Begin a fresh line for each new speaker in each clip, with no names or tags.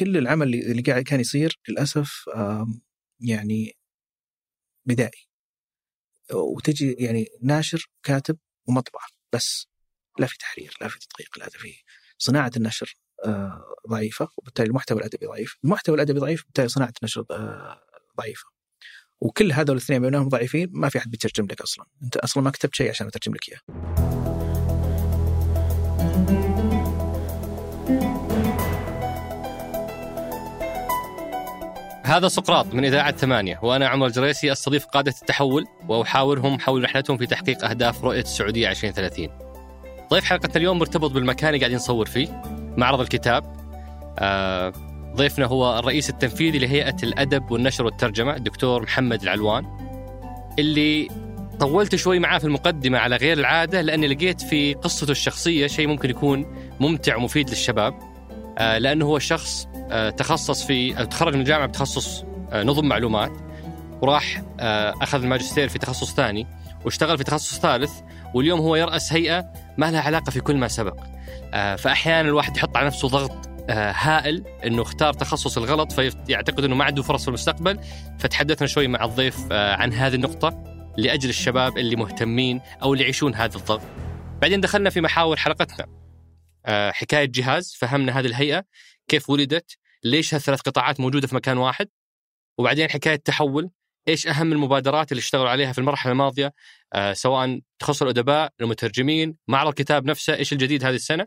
كل العمل اللي قاعد كان يصير للأسف يعني بدائي وتجي يعني ناشر كاتب ومطبعة بس لا في تحرير لا في تدقيق لا في صناعة النشر آه، ضعيفة وبالتالي المحتوى الأدبي ضعيف، المحتوى الأدبي ضعيف بالتالي صناعة النشر آه، ضعيفة. وكل هذول الاثنين بينهم ضعيفين ما في أحد بيترجم لك أصلا، أنت أصلا ما كتبت شيء عشان اترجم لك إياه.
هذا سقراط من إذاعة ثمانية وأنا عمر الجريسي أستضيف قادة التحول وأحاورهم حول رحلتهم في تحقيق أهداف رؤية السعودية 2030 ضيف حلقة اليوم مرتبط بالمكان اللي قاعدين نصور فيه معرض الكتاب. آه ضيفنا هو الرئيس التنفيذي لهيئة الأدب والنشر والترجمة الدكتور محمد العلوان اللي طولت شوي معاه في المقدمة على غير العادة لأني لقيت في قصته الشخصية شيء ممكن يكون ممتع ومفيد للشباب. آه لأنه هو شخص تخصص في تخرج من الجامعة بتخصص آه نظم معلومات وراح آه أخذ الماجستير في تخصص ثاني واشتغل في تخصص ثالث واليوم هو يرأس هيئة ما لها علاقة في كل ما سبق آه فأحيانا الواحد يحط على نفسه ضغط آه هائل إنه اختار تخصص الغلط فيعتقد إنه ما عنده فرص في المستقبل فتحدثنا شوي مع الضيف آه عن هذه النقطة لأجل الشباب اللي مهتمين أو اللي يعيشون هذا الضغط. بعدين دخلنا في محاور حلقتنا. آه حكاية جهاز فهمنا هذه الهيئة كيف ولدت ليش هالثلاث قطاعات موجودة في مكان واحد وبعدين حكاية تحول إيش أهم المبادرات اللي اشتغلوا عليها في المرحلة الماضية آه سواء تخص الأدباء، المترجمين، معرض الكتاب نفسه، إيش الجديد هذه السنة؟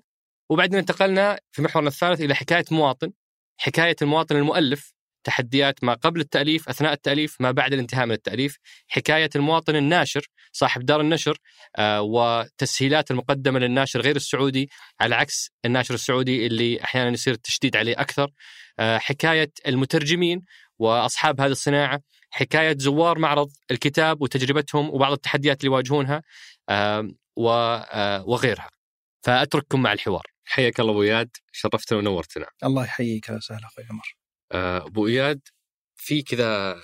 وبعدين انتقلنا في محورنا الثالث إلى حكاية مواطن، حكاية المواطن المؤلف، تحديات ما قبل التأليف، أثناء التأليف، ما بعد الانتهاء من التأليف، حكاية المواطن الناشر، صاحب دار النشر آه وتسهيلات المقدمة للناشر غير السعودي على عكس الناشر السعودي اللي أحيانا يصير التشديد عليه أكثر، آه حكاية المترجمين وأصحاب هذه الصناعة حكاية زوار معرض الكتاب وتجربتهم وبعض التحديات اللي يواجهونها وغيرها. فأترككم مع الحوار. حياك الله أبو إياد شرفتنا ونورتنا.
الله يحييك. يا سهلا أخوي عمر.
أبو إياد في كذا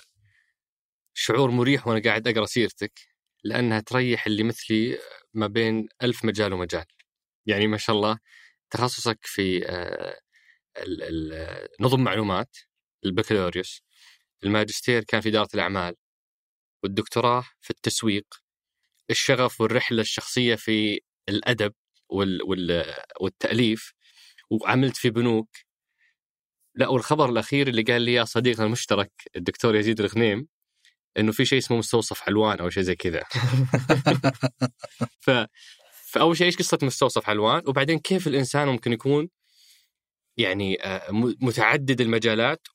شعور مريح وأنا قاعد أقرأ سيرتك لأنها تريح اللي مثلي ما بين ألف مجال ومجال. يعني ما شاء الله تخصصك في نظم معلومات البكالوريوس الماجستير كان في إدارة الأعمال والدكتوراه في التسويق الشغف والرحلة الشخصية في الأدب وال وال والتأليف وعملت في بنوك. لا والخبر الأخير اللي قال لي يا صديقنا المشترك الدكتور يزيد الغنيم إنه في شيء اسمه مستوصف حلوان أو شيء زي كذا. ف فأول شيء إيش قصة مستوصف حلوان؟ وبعدين كيف الإنسان ممكن يكون يعني متعدد المجالات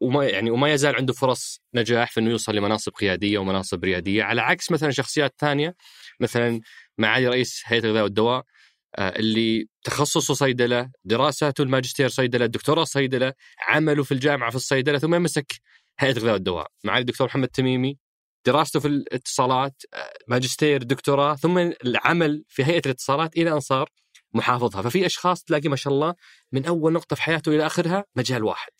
وما يعني وما يزال عنده فرص نجاح في إنه يوصل لمناصب قيادية ومناصب ريادية على عكس مثلا شخصيات ثانية مثلا معالي رئيس هيئة الغذاء والدواء اللي تخصصه صيدلة، دراساته الماجستير صيدلة، الدكتوراه صيدلة، عمله في الجامعة في الصيدلة ثم مسك هيئة الغذاء والدواء، معالي الدكتور محمد تميمي دراسته في الاتصالات، ماجستير، دكتوراه، ثم العمل في هيئة الاتصالات إلى أن صار محافظها، ففي أشخاص تلاقي ما شاء الله من أول نقطة في حياته إلى آخرها مجال واحد.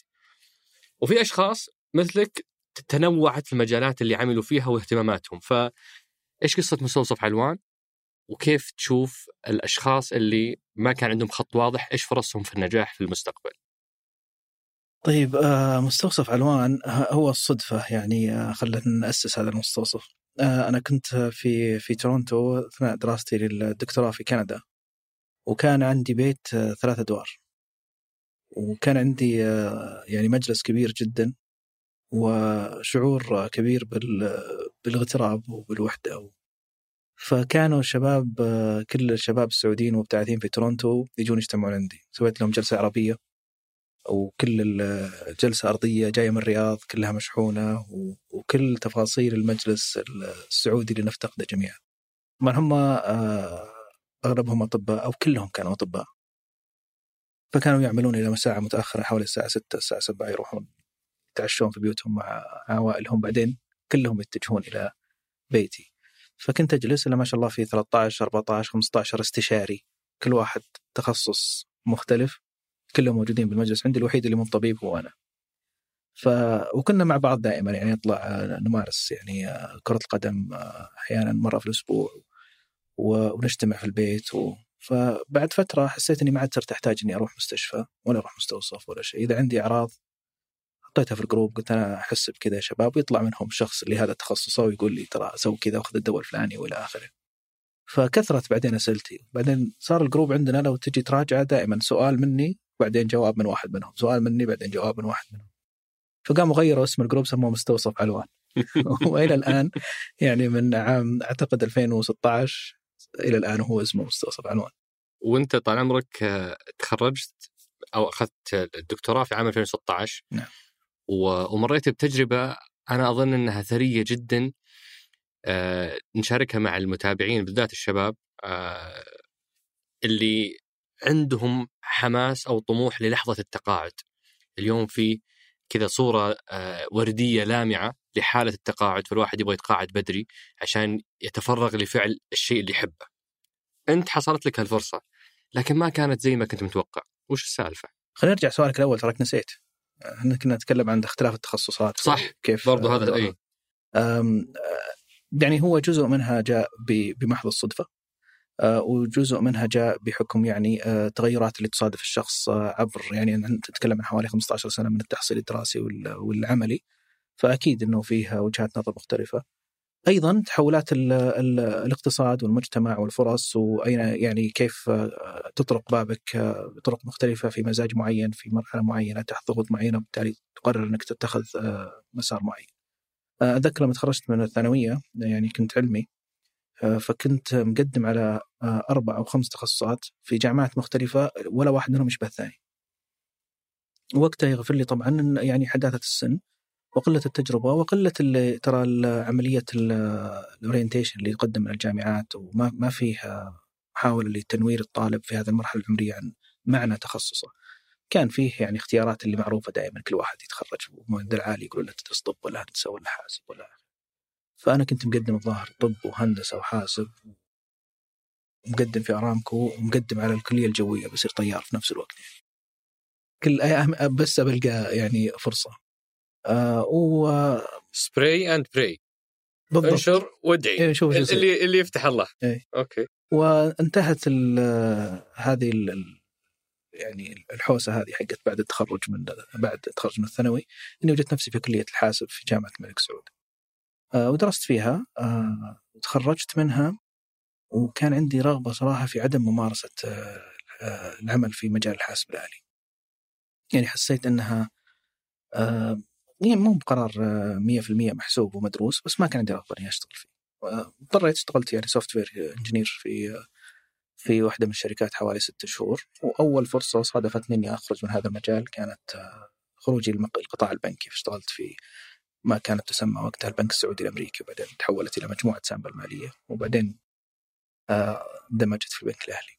وفي أشخاص مثلك تنوعت المجالات اللي عملوا فيها واهتماماتهم. ف إيش قصه مستوصف حلوان وكيف تشوف الأشخاص اللي ما كان عندهم خط واضح إيش فرصهم في النجاح في المستقبل؟
طيب مستوصف علوان هو الصدفة يعني خلينا نأسس هذا المستوصف. أنا كنت في في تورونتو أثناء دراستي للدكتوراه في كندا وكان عندي بيت ثلاث أدوار. وكان عندي يعني مجلس كبير جدا وشعور كبير بالاغتراب وبالوحدة فكانوا شباب كل الشباب السعوديين مبتعثين في تورونتو يجون يجتمعون عندي. سويت لهم جلسة عربية وكل الجلسة أرضية جاية من الرياض كلها مشحونة وكل تفاصيل المجلس السعودي اللي نفتقده جميعا. طبعا هم أغلبهم أطباء أو كلهم كانوا أطباء. فكانوا يعملون إلى مساعة متأخرة حوالي الساعة 6 الساعة 7 يروحون يتعشون في بيوتهم مع عوائلهم بعدين كلهم يتجهون إلى بيتي. فكنت أجلس إلى ما شاء الله في 13 14 15 استشاري. كل واحد تخصص مختلف كلهم موجودين بالمجلس عندي الوحيد اللي مو طبيب هو أنا. ف وكنا مع بعض دائما يعني نطلع نمارس يعني كرة القدم أحيانا مرة في الأسبوع ونجتمع في البيت و... فبعد فترة حسيت إني ما عاد صرت أحتاج إني أروح مستشفى ولا أروح مستوصف ولا شيء. إذا عندي أعراض حطيتها في ال group قلت أنا أحس بكذا يا شباب ويطلع منهم شخص اللي هذا تخصصه ويقول لي ترى سوي كذا واخذ الدواء الفلاني وإلى آخره. فكثرت بعدين أسئلتي، بعدين صار ال group عندنا لو تجي تراجعه دائما سؤال مني بعدين جواب من واحد منهم، سؤال مني بعدين جواب من واحد منهم. فقاموا غيروا اسم الجروب سموه مستوصف علوان. وإلى الآن يعني من عام أعتقد 2016 إلى الآن هو اسمه مستوصف علوان.
وأنت طال عمرك آه، تخرجت أو أخذت الدكتوراه في عام 2016
نعم.
ومريت بتجربة أنا أظن إنها ثرية جدا آه، نشاركها مع المتابعين بالذات الشباب آه، اللي عندهم حماس أو طموح للحظة التقاعد. اليوم في كذا صورة آه، وردية لامعة لحالة التقاعد فالواحد يبغى يتقاعد بدري عشان يتفرغ لفعل الشيء اللي يحبه. أنت حصلت لك هالفرصة لكن ما كانت زي ما كنت متوقع، وش السالفة؟
خلينا نرجع سؤالك الأول تراك نسيت. إحنا كنا نتكلم عن اختلاف التخصصات
صح.
كيف
برضو هذا
إي. يعني هو جزء منها جاء بمحض الصدفة أه، وجزء منها جاء بحكم يعني تغيرات اللي تصادف الشخص عبر يعني أنت تتكلم عن حوالي 15 سنة من التحصيل الدراسي وال- والعملي فأكيد أنه فيها وجهات نظر مختلفة. أيضا تحولات ال ال الاقتصاد والمجتمع والفرص وأين يعني كيف تطرق بابك بطرق مختلفة في مزاج معين في مرحلة معينة تحت ضغوط معينة وبالتالي تقرر أنك تتخذ أه، مسار معين أتذكر لما تخرجت من الثانوية يعني كنت علمي آه، فكنت مقدم على آه، أربع أو خمس تخصصات في جامعات مختلفة ولا واحد منهم يشبه الثاني. وقتها يغفر لي طبعا يعني حداثة السن وقلة التجربة وقلة ترى عملية الاورينتيشن اللي يقدم من الجامعات وما ما فيه آه، محاولة لتنوير الطالب في هذه المرحلة العمرية عن معنى تخصصه. كان فيه يعني اختيارات اللي معروفة دائما كل واحد يتخرج ومعدل عالي يقول له تدرس طب ولا هندسه ولا حاسب ولا فأنا كنت مقدم الظاهر طب وهندسة وحاسب ومقدم في أرامكو ومقدم على الكلية الجوية بصير طيار في نفس الوقت يعني. كل بس بلقى يعني فرصة آه وبالضبط
spray and pray انشر وادعي
إيه، شوف شو.
اللي اللي يفتح الله
إيه.
أوكي
وانتهت ال- هذه ال- يعني الحوسة هذه حقت بعد التخرج من بعد التخرج من الثانوي إني وجدت نفسي في كلية الحاسب في جامعة الملك سعود. آه، ودرست فيها آه، وتخرجت منها وكان عندي رغبة صراحة في عدم ممارسة آه، آه، العمل في مجال الحاسب الآلي. يعني حسيت إنها آه، يعني مو بقرار آه، 100% محسوب ومدروس بس ما كان عندي رغبة إني أشتغل فيه. اضطريت اشتغلت يعني software engineer في في واحدة من الشركات حوالي ست شهور وأول فرصة صادفتني إني أخرج من هذا المجال كانت آه، خروجي القطاع البنكي فاشتغلت في ما كانت تسمى وقتها البنك السعودي الأمريكي وبعدين تحولت إلى مجموعة سامبا المالية وبعدين آه، اندمجت في البنك الأهلي.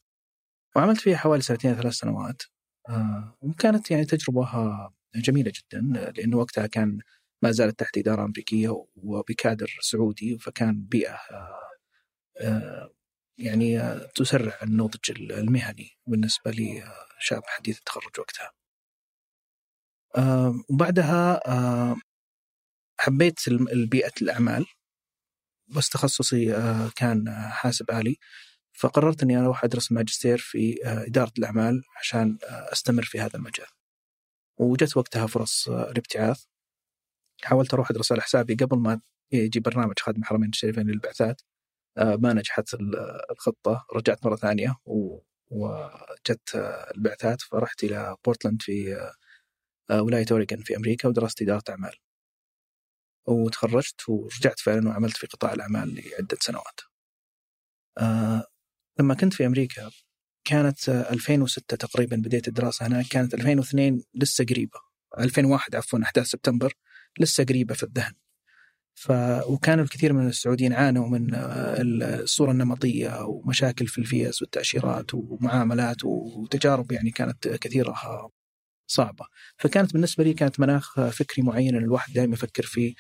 وعملت فيها حوالي سنتين ثلاث سنوات آه، وكانت يعني تجربة آه، جميلة جدا لأنه وقتها كان ما زالت تحت إدارة أمريكية وبكادر سعودي فكان بيئة آه، آه، يعني آه، تسرع النضج المهني بالنسبة لي آه، شاب حديث التخرج وقتها. وبعدها حبيت البيئة الأعمال بس تخصصي كان حاسب آلي فقررت أني أروح أدرس ماجستير في إدارة الأعمال عشان أستمر في هذا المجال وجت وقتها فرص آه، الابتعاث. حاولت أروح أدرس على حسابي قبل ما يجي برنامج خادم الحرمين الشريفين للبعثات. آه، ما نجحت ال- الخطة رجعت مرة ثانية و- وجت آه، البعثات. فرحت إلى بورتلاند في ولاية أوريغون في أمريكا ودرست إدارة أعمال. وتخرجت ورجعت فعلا وعملت في قطاع الأعمال لعدة سنوات. لما كنت في أمريكا كانت آه، 2006 تقريبا بديت الدراسة هناك كانت 2002 لسه قريبة 2001 عفوا أحداث سبتمبر لسه قريبة في الذهن. ف وكان الكثير من السعوديين عانوا من آه، الصورة النمطية ومشاكل في الفيز والتأشيرات ومعاملات وتجارب يعني كانت كثيرة آه، صعبة. فكانت بالنسبة لي كانت مناخ فكري معين الواحد دائما يفكر في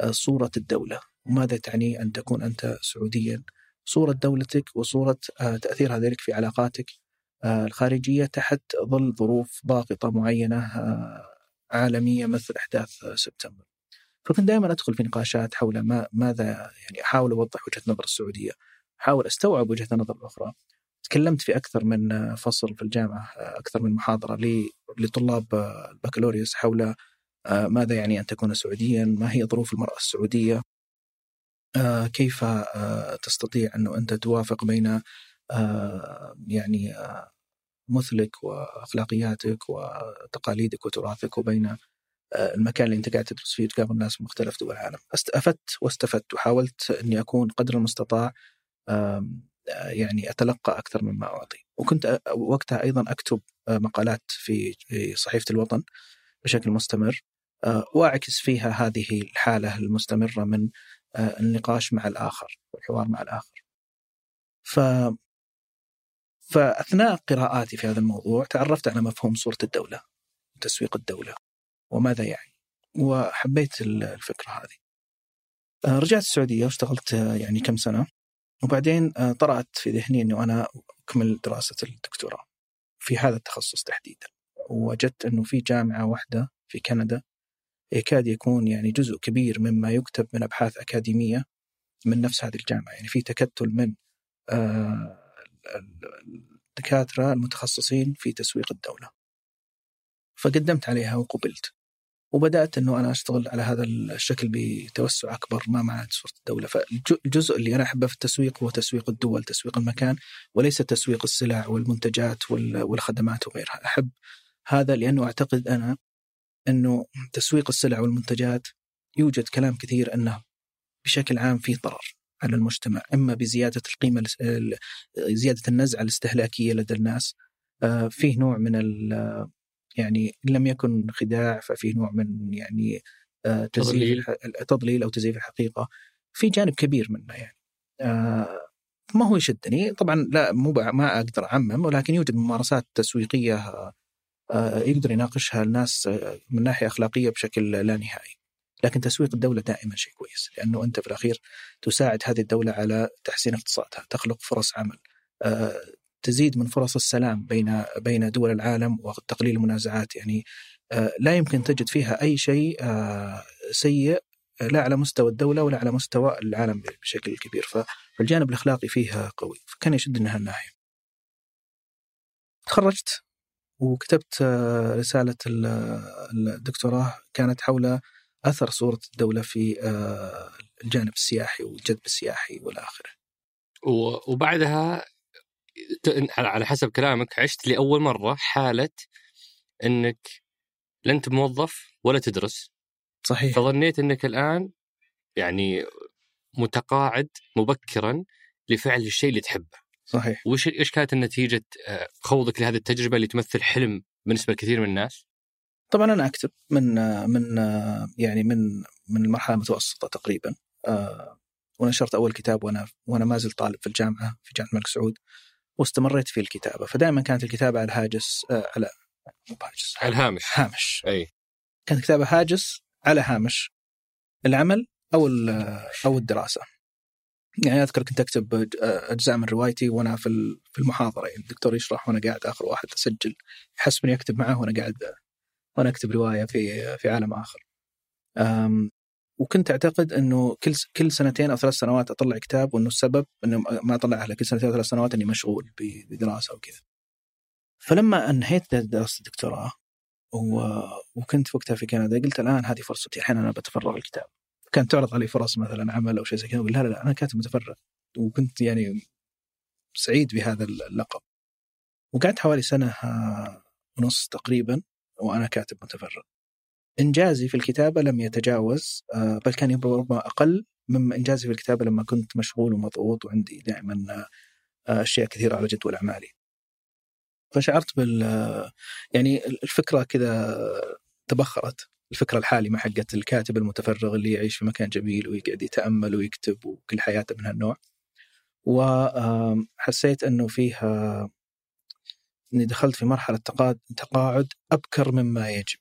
آه، صورة الدولة. وماذا تعني أن تكون أنت سعوديا؟ صورة دولتك وصورة آه، تأثير ذلك في علاقاتك آه، الخارجية تحت ظل ظروف ضاغطة معينة آه، عالمية مثل أحداث سبتمبر فكنت دائما أدخل في نقاشات حول ما ماذا يعني أحاول أوضح وجهة نظر السعودية أحاول أستوعب وجهة النظر الأخرى تكلمت في أكثر من فصل في الجامعة أكثر من محاضرة لطلاب البكالوريوس حول ماذا يعني أن تكون سعوديا؟ ما هي ظروف المرأة السعودية؟ كيف تستطيع انه أنت توافق بين يعني مثلك وأخلاقياتك وتقاليدك وتراثك وبين المكان اللي أنت قاعد تدرس فيه تقابل ناس من مختلف دول العالم. أفدت واستفدت وحاولت أني أكون قدر المستطاع يعني أتلقى أكثر مما أعطي. وكنت وقتها أيضا أكتب مقالات في صحيفة الوطن بشكل مستمر وأعكس فيها هذه الحالة المستمرة من النقاش مع الآخر والحوار مع الآخر. ف فأثناء قراءاتي في هذا الموضوع تعرفت على مفهوم صورة الدولة وتسويق الدولة وماذا يعني وحبيت الفكرة هذه. رجعت السعودية واشتغلت يعني كم سنة وبعدين طرأت في ذهني إنه أنا أكمل دراسة الدكتوراه في هذا التخصص تحديدا ووجدت إنه في جامعة واحدة في كندا يكاد يكون يعني جزء كبير مما يكتب من أبحاث أكاديمية من نفس هذه الجامعة. يعني في تكتل من الدكاترة المتخصصين في تسويق الدولة. فقدمت عليها وقبلت. وبدأت إنه أنا أشتغل على هذا الشكل بتوسع أكبر ما مع صوره الدولة. فالجزء اللي أنا أحبه في التسويق هو تسويق الدول تسويق المكان وليس تسويق السلع والمنتجات والخدمات وغيرها. أحب هذا لأنه أعتقد أنا إنه تسويق السلع والمنتجات يوجد كلام كثير إنه بشكل عام في ضرر على المجتمع إما بزيادة القيمة زيادة النزعة الاستهلاكية لدى الناس. آه، فيه نوع من يعني إن لم يكن خداع ففيه نوع من يعني آه، تزييف تضليل. أو تزييف الحقيقة. في جانب كبير منه يعني. آه، ما هو يشدني طبعا لا مو ما أقدر أعمم ولكن يوجد ممارسات تسويقية يقدر يناقشها الناس من ناحية أخلاقية بشكل لا نهائي. لكن تسويق الدولة دائما شيء كويس لأنه أنت في الأخير تساعد هذه الدولة على تحسين اقتصادها، تخلق فرص عمل، تزيد من فرص السلام بين بين دول العالم وتقليل المنازعات. يعني آه، لا يمكن تجد فيها أي شيء آه، سيء لا على مستوى الدولة ولا على مستوى العالم بشكل كبير. فالجانب الأخلاقي فيها قوي. فكان يشدني هالناحيه. تخرجت؟ وكتبت آه، رسالة الدكتوراه كانت حول أثر صورة الدولة في الجانب السياحي والجذب السياحي والى آخره.
وبعدها على حسب كلامك عشت لأول مرة حالة إنك لا انت موظف ولا تدرس.
صحيح.
فظنيت إنك الآن يعني متقاعد مبكرا لفعل الشيء اللي تحبه.
صحيح.
وش إيش كانت النتيجة آه، خوضك لهذه التجربة اللي تمثل حلم بالنسبة لكثير من الناس؟
طبعا أنا أكتب من من يعني من من المرحلة المتوسطة تقريبا آه، ونشرت أول كتاب وأنا وأنا ما زلت طالب في الجامعة في جامعة الملك سعود واستمريت في الكتابة. فدائما كانت الكتابة على الهاجس آه، على
مو بهاجس. على الهامش.
هامش.
أي.
كانت كتابه هاجس على هامش العمل أو أو الدراسة. يعني أذكر كنت أكتب أجزاء من روايتي وأنا في في المحاضرة يعني الدكتور يشرح وأنا قاعد آخر واحد أسجل يحسبني أكتب معه وأنا قاعد وأنا أكتب رواية في في عالم آخر. وكنت أعتقد إنه كل كل سنتين أو ثلاث سنوات أطلع كتاب وإنه السبب إنه ما أطلعه كل سنتين أو ثلاث سنوات إني مشغول بدراسة وكذا. فلما أنهيت دراسه الدكتوراه وكنت وقتها في كندا قلت الآن هذه فرصتي الحين أنا بتفرغ الكتاب. كانت تعرض علي فرص مثلا عمل أو شيء زي كذا لا لا لا أنا كاتب متفرغ وكنت يعني سعيد بهذا اللقب. وقعدت حوالي سنة ونص تقريبا وأنا كاتب متفرغ. إنجازي في الكتابة لم يتجاوز آه، بل كان ربما أقل مما إنجازي في الكتابة لما كنت مشغول ومضغوط وعندي دائما آه، أشياء كثيرة على جدول أعمالي. فشعرت بال يعني الفكرة كذا تبخرت الفكرة الحالمه حقت الكاتب المتفرغ اللي يعيش في مكان جميل ويقعد يتأمل ويكتب وكل حياته من هالنوع. وحسيت إنه فيها إني دخلت في مرحلة تقاعد أبكر مما يجب.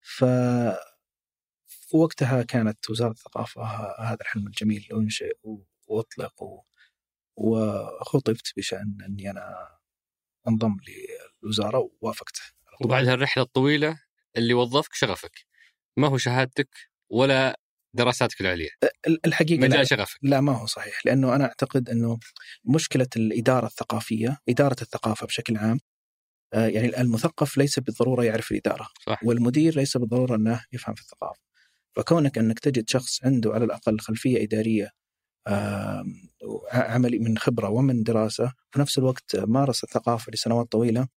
ف وقتها كانت وزارة الثقافة هذا الحلم الجميل أنشئ وأطلق. وخطبت بشأن أني أنا أنضم للوزارة ووافقت
وبعد هالرحلة الطويلة اللي وظفك شغفك. ما هو شهادتك ولا دراساتك العليا.
ال- الحقيقة لا,
مجال شغفك.
لا ما هو صحيح. لأنه أنا أعتقد أنه مشكلة الإدارة الثقافية إدارة الثقافة بشكل عام آه، يعني المثقف ليس بالضرورة يعرف الإدارة
صح.
والمدير ليس بالضرورة أنه يفهم في الثقافة. فكونك أنك تجد شخص عنده على الأقل خلفية إدارية عملي من خبرة ومن دراسة في نفس الوقت مارس الثقافة لسنوات طويلة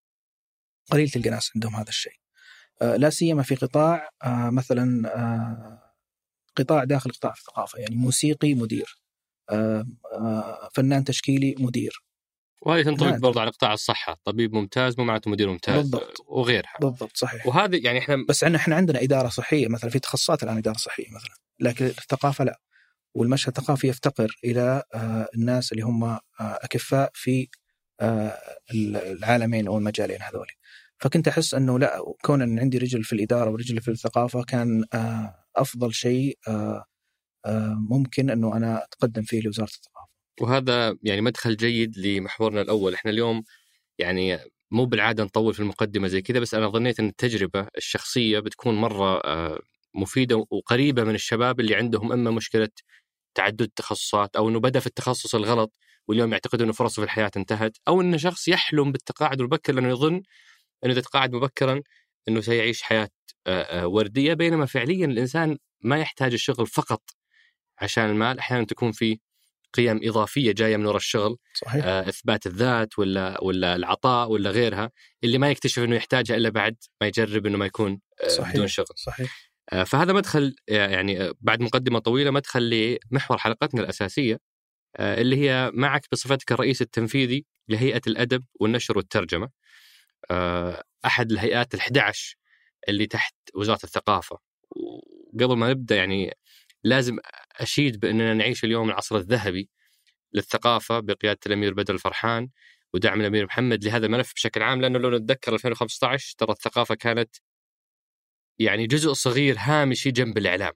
قليل تلقى ناس عندهم هذا الشيء. لا سيما في قطاع آه، مثلا آه، قطاع داخل قطاع الثقافة يعني موسيقي مدير آه، آه، فنان تشكيلي مدير.
وهذه تنطبق. برضه على قطاع الصحة طبيب ممتاز مو معناته مدير ممتاز
بالضبط.
وغيرها.
بالضبط صحيح.
وهذه يعني إحنا
بس عندنا إحنا عندنا إدارة صحية مثلا في تخصصات الآن إدارة صحية مثلا لكن الثقافة لا. والمشهد الثقافي يفتقر إلى آه، الناس اللي هم آه، أكفاء في آه، العالمين أو المجالين هذول فكنت أحس إنه لا كون إن عندي رجل في الإدارة ورجل في الثقافة كان آه، أفضل شيء آه، آه، ممكن إنه أنا أتقدم فيه لوزارة الثقافة.
وهذا يعني مدخل جيد لمحورنا الأول. إحنا اليوم يعني مو بالعادة نطول في المقدمة زي كذا بس أنا ظنيت إن التجربة الشخصية بتكون مرة مفيدة وقريبة من الشباب اللي عندهم إما مشكلة تعدد تخصصات أو إنه بدأ في التخصص الغلط واليوم يعتقد إنه فرصة في الحياة انتهت أو انه شخص يحلم بالتقاعد المبكر لأنه يظن إنه اذا تقاعد مبكرا إنه سيعيش حياة وردية بينما فعليا الإنسان ما يحتاج الشغل فقط عشان المال أحيانا تكون في قيم إضافية جاية من وراء الشغل
صحيح.
آه، إثبات الذات ولا ولا العطاء ولا غيرها اللي ما يكتشف إنه يحتاجها إلا بعد ما يجرب إنه ما يكون آه،
صحيح.
بدون شغل.
صحيح.
آه، فهذا مدخل يعني بعد مقدمة طويلة مدخل لمحور حلقتنا الأساسية اللي هي معك بصفتك الرئيس التنفيذي لهيئة الأدب والنشر والترجمة. أحد الهيئات ال11 اللي تحت وزارة الثقافة. وقبل ما نبدأ يعني لازم أشيد بأننا نعيش اليوم العصر الذهبي للثقافة بقيادة الأمير بدر الفرحان ودعم الأمير محمد لهذا الملف بشكل عام لأنه لو نتذكر 2015 ترى الثقافة كانت يعني جزء صغير هامشي جنب الإعلام.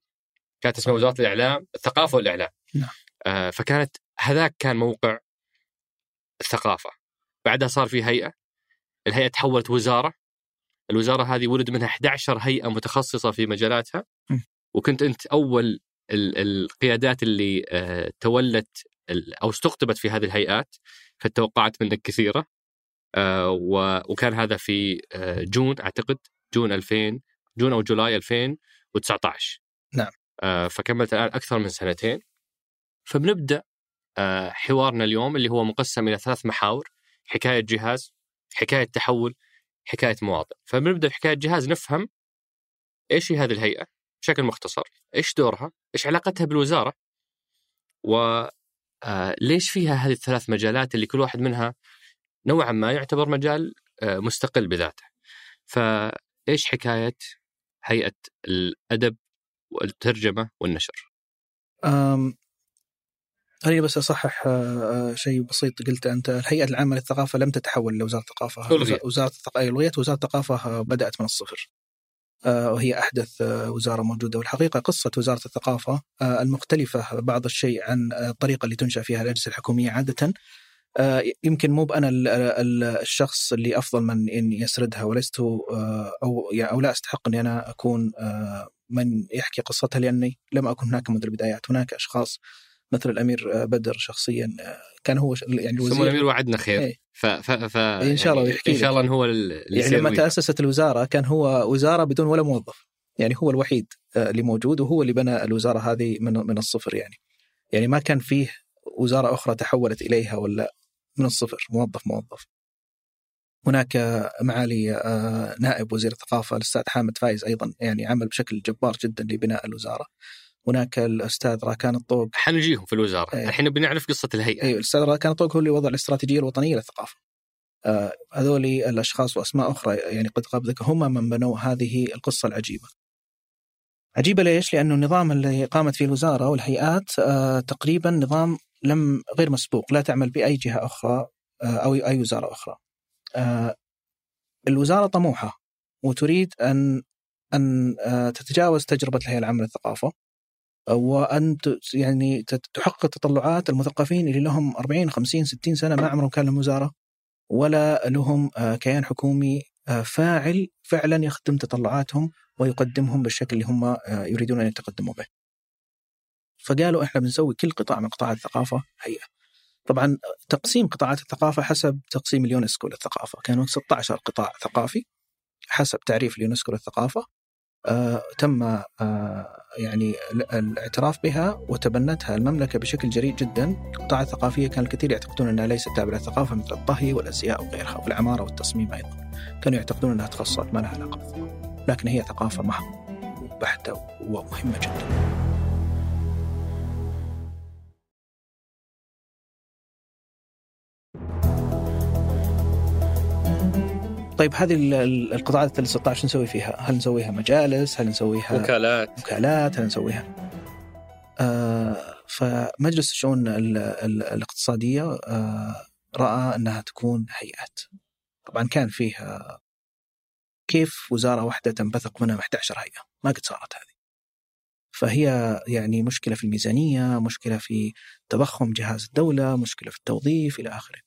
كانت اسمها وزارة الإعلام الثقافة والإعلام.
نعم.
آه فكانت هذاك كان موقع الثقافة. بعدها صار في هيئة الهيئة تحولت وزارة. الوزارة هذه ولد منها 11 هيئة متخصصة في مجالاتها. وكنت أنت أول ال- القيادات اللي آه، تولت أو استقطبت في هذه الهيئات. فتوقعت منك كثيرة. آه، وكان هذا في آه، June أعتقد June 2000 June أو July 2019
نعم.
فكملت الآن أكثر من سنتين. فبنبدأ حوارنا اليوم اللي هو مقسم إلى ثلاث محاور. حكاية جهاز حكاية تحول حكاية مواطن. فبنبدا بحكاية جهاز نفهم إيش هي هذه الهيئة بشكل مختصر إيش دورها إيش علاقتها بالوزارة وليش فيها هذه الثلاث مجالات اللي كل واحد منها نوعا ما يعتبر مجال آه، مستقل بذاته. فإيش حكاية هيئة الأدب والترجمة والنشر؟
خليني بس أصحح آه، آه، شيء بسيط قلت أنت. الهيئة العامة للثقافة لم تتحول لوزارة الثقافة.
ألغيت.
وزارة الثقافه الغيت وزارة الثقافة بدأت من الصفر. آه، وهي أحدث وزارة موجودة. والحقيقة قصة وزارة الثقافة المختلفة بعض الشيء عن الطريقة اللي تنشأ فيها الأجهزة الحكومية عادة. يمكن مو بأنا ال- ال- الشخص اللي أفضل من ان يسردها ولست أو يعني أو لا أستحق إني أنا أكون من يحكي قصتها لأني لم أكن هناك منذ البدايات. هناك أشخاص مثل الأمير آه، بدر شخصيا آه، كان هو يعني الوزير.
الأمير وعدنا خير.
إيه.
ف, ف, ف
إن شاء الله
يعني
ويحكي
إن شاء. الله هو ال- اللي
يعني لما. تأسست الوزارة كان هو وزارة بدون ولا موظف. يعني هو الوحيد آه، اللي موجود وهو اللي بنى الوزارة هذه من من الصفر يعني. يعني ما كان فيه وزارة أخرى تحولت إليها ولا من الصفر موظف موظف. هناك معالي نائب وزير الثقافة الأستاذ حامد فايز أيضا يعني عمل بشكل جبار جدا لبناء الوزارة. هناك الأستاذ راكان الطوق
حنجيهم في الوزارة
إيه.
الحين بنعرف قصة الهيئة
أيوه الأستاذ راكان الطوق هو اللي وضع الاستراتيجية الوطنية للثقافة آه، هذول الأشخاص وأسماء أخرى يعني قد قبل ذكر هم من بنوا هذه القصة العجيبة. عجيبة ليش؟ لأنه النظام اللي قامت فيه الوزارة والهيئات آه، تقريبا نظام لم غير مسبوق لا تعمل بأي جهة أخرى آه، أو أي وزارة أخرى. آه، الوزارة طموحة وتريد أن أن آه، تتجاوز تجربة الهيئة العامة للثقافة وأن يعني تحقق تطلعات المثقفين اللي لهم 40 50 60 سنة ما عمرهم كان لهم وزارة ولا لهم آه، كيان حكومي آه، فاعل فعلا يخدم تطلعاتهم ويقدمهم بالشكل اللي هم آه، يريدون أن يتقدموا به. فقالوا إحنا بنسوي كل قطاع من قطاعات الثقافة هيئة. طبعا تقسيم قطاعات الثقافة حسب تقسيم اليونسكو للثقافة، كانوا 16 قطاع ثقافي حسب تعريف اليونسكو للثقافة آه تم آه يعني الاعتراف بها وتبنتها المملكة بشكل جريء جدا، القطاعات الثقافية كان الكثير يعتقدون أنها ليست تابعة للثقافه مثل الطهي والأزياء وغيرها والعماره والتصميم أيضا. كانوا يعتقدون أنها تخصصات ما لها علاقة بالثقافة، لكن هي ثقافة محض بحته ومهمة جدا. طيب هذه القطاعات ال 16 نسوي فيها؟ هل نسويها مجالس؟ هل نسويها
وكالات؟
وكالات هل نسويها؟ آه فمجلس الشؤون الاقتصادية آه رأى أنها تكون هيئات. طبعا كان فيها كيف وزارة واحدة تنبثق منها 11 هيئة؟ ما قد صارت هذه. فهي يعني مشكلة في الميزانية، مشكلة في تضخم جهاز الدولة، مشكلة في التوظيف إلى آخره.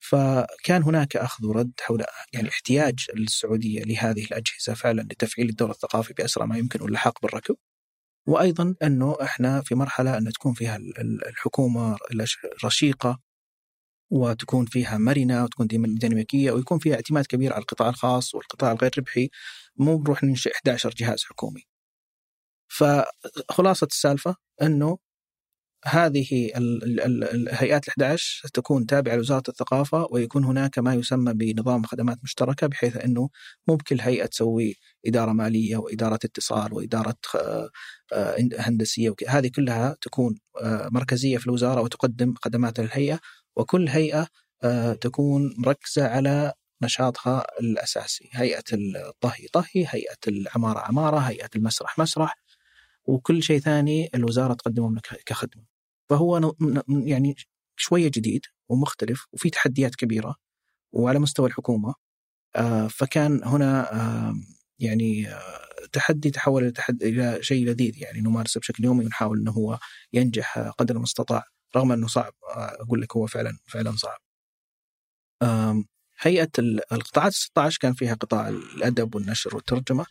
فكان هناك أخذ ورد حول يعني احتياج السعودية لهذه الأجهزة فعلا لتفعيل الدور الثقافي بأسرع ما يمكن واللحاق بالركب. وأيضا أنه إحنا في مرحلة أن تكون فيها الحكومة رشيقه وتكون فيها مرنه وتكون ديناميكية ويكون فيها اعتماد كبير على القطاع الخاص والقطاع الغير ربحي مو بنروح ننشئ 11 جهاز حكومي. فخلاصة السالفة أنه هذه الهيئات ال11 ستكون تابعة لوزارة الثقافة ويكون هناك ما يسمى بنظام خدمات مشتركة بحيث أنه مو بكل هيئة تسوي إدارة مالية وإدارة اتصال وإدارة آه، هندسية هذه كلها تكون آه، مركزية في الوزارة وتقدم خدمات للهيئة وكل هيئة آه، تكون مركزة على نشاطها الأساسي هيئة الطهي طهي هيئة العمارة عمارة هيئة المسرح مسرح. وكل شيء ثاني الوزارة تقدمه لك كخدمة. فهو يعني شوية جديد ومختلف وفي تحديات كبيرة وعلى مستوى الحكومة آه، فكان هنا يعني آه، تحدي تحول إلى تحدي إلى شيء لذيذ يعني نمارسه بشكل يومي ونحاول إنه هو ينجح قدر المستطاع رغم إنه صعب آه، أقول لك هو فعلا فعلا صعب. هيئة القطاعات 16 كان فيها قطاع الأدب والنشر والترجمة.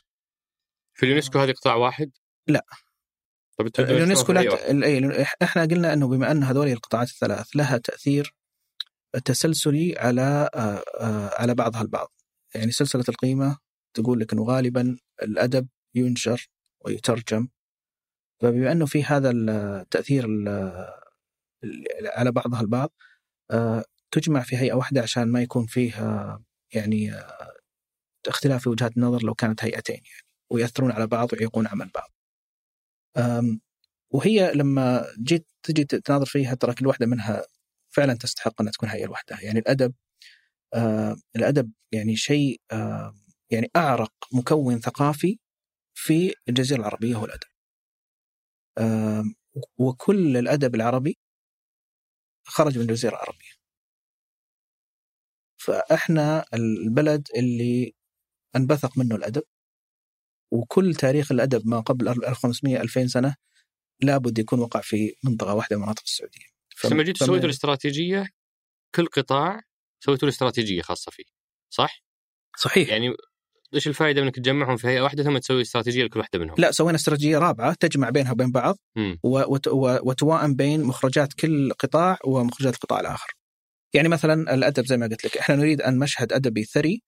في اليونسكو هذه قطاع واحد؟
لا طب اليونسكو لا إحنا قلنا إنه بما أن هذول القطاعات الثلاث لها تأثير تسلسلي على آه، آه، على بعضها البعض. يعني سلسلة القيمة تقول لك إنه غالبا الأدب ينشر ويترجم. فبما أنه في هذا التاثير على بعضها البعض آه، تجمع في هيئة واحدة عشان ما يكون فيه يعني اختلاف في وجهات النظر لو كانت هيئتين يعني ويأثرون على بعض ويعيقون عمل بعض. وهي لما جيت تجي تناظر فيها ترى كل واحدة منها فعلا تستحق أنها تكون هي لوحدها يعني الأدب آه الأدب يعني شيء آه يعني أعرق مكون ثقافي في الجزيرة العربية هو الأدب. آه وكل الأدب العربي خرج من الجزيره العربيه. فإحنا البلد اللي أنبثق منه الأدب وكل تاريخ الأدب ما قبل 1500 2000 سنة لابد يكون وقع في منطقة واحدة من مناطق السعودية.
لما جيت سويتوا الاستراتيجيه كل قطاع سويتوا الاستراتيجيه خاصة فيه صح؟
صحيح
يعني إيش الفائدة إنك تجمعهم في هيئة واحدة ثم تسوي استراتيجية لكل واحدة منهم؟
لا سوينا استراتيجية رابعة تجمع بينها وبين بعض وتوائم بين مخرجات كل قطاع ومخرجات القطاع الآخر. يعني مثلا الأدب زي ما قلت لك إحنا نريد أن مشهد أدبي ثري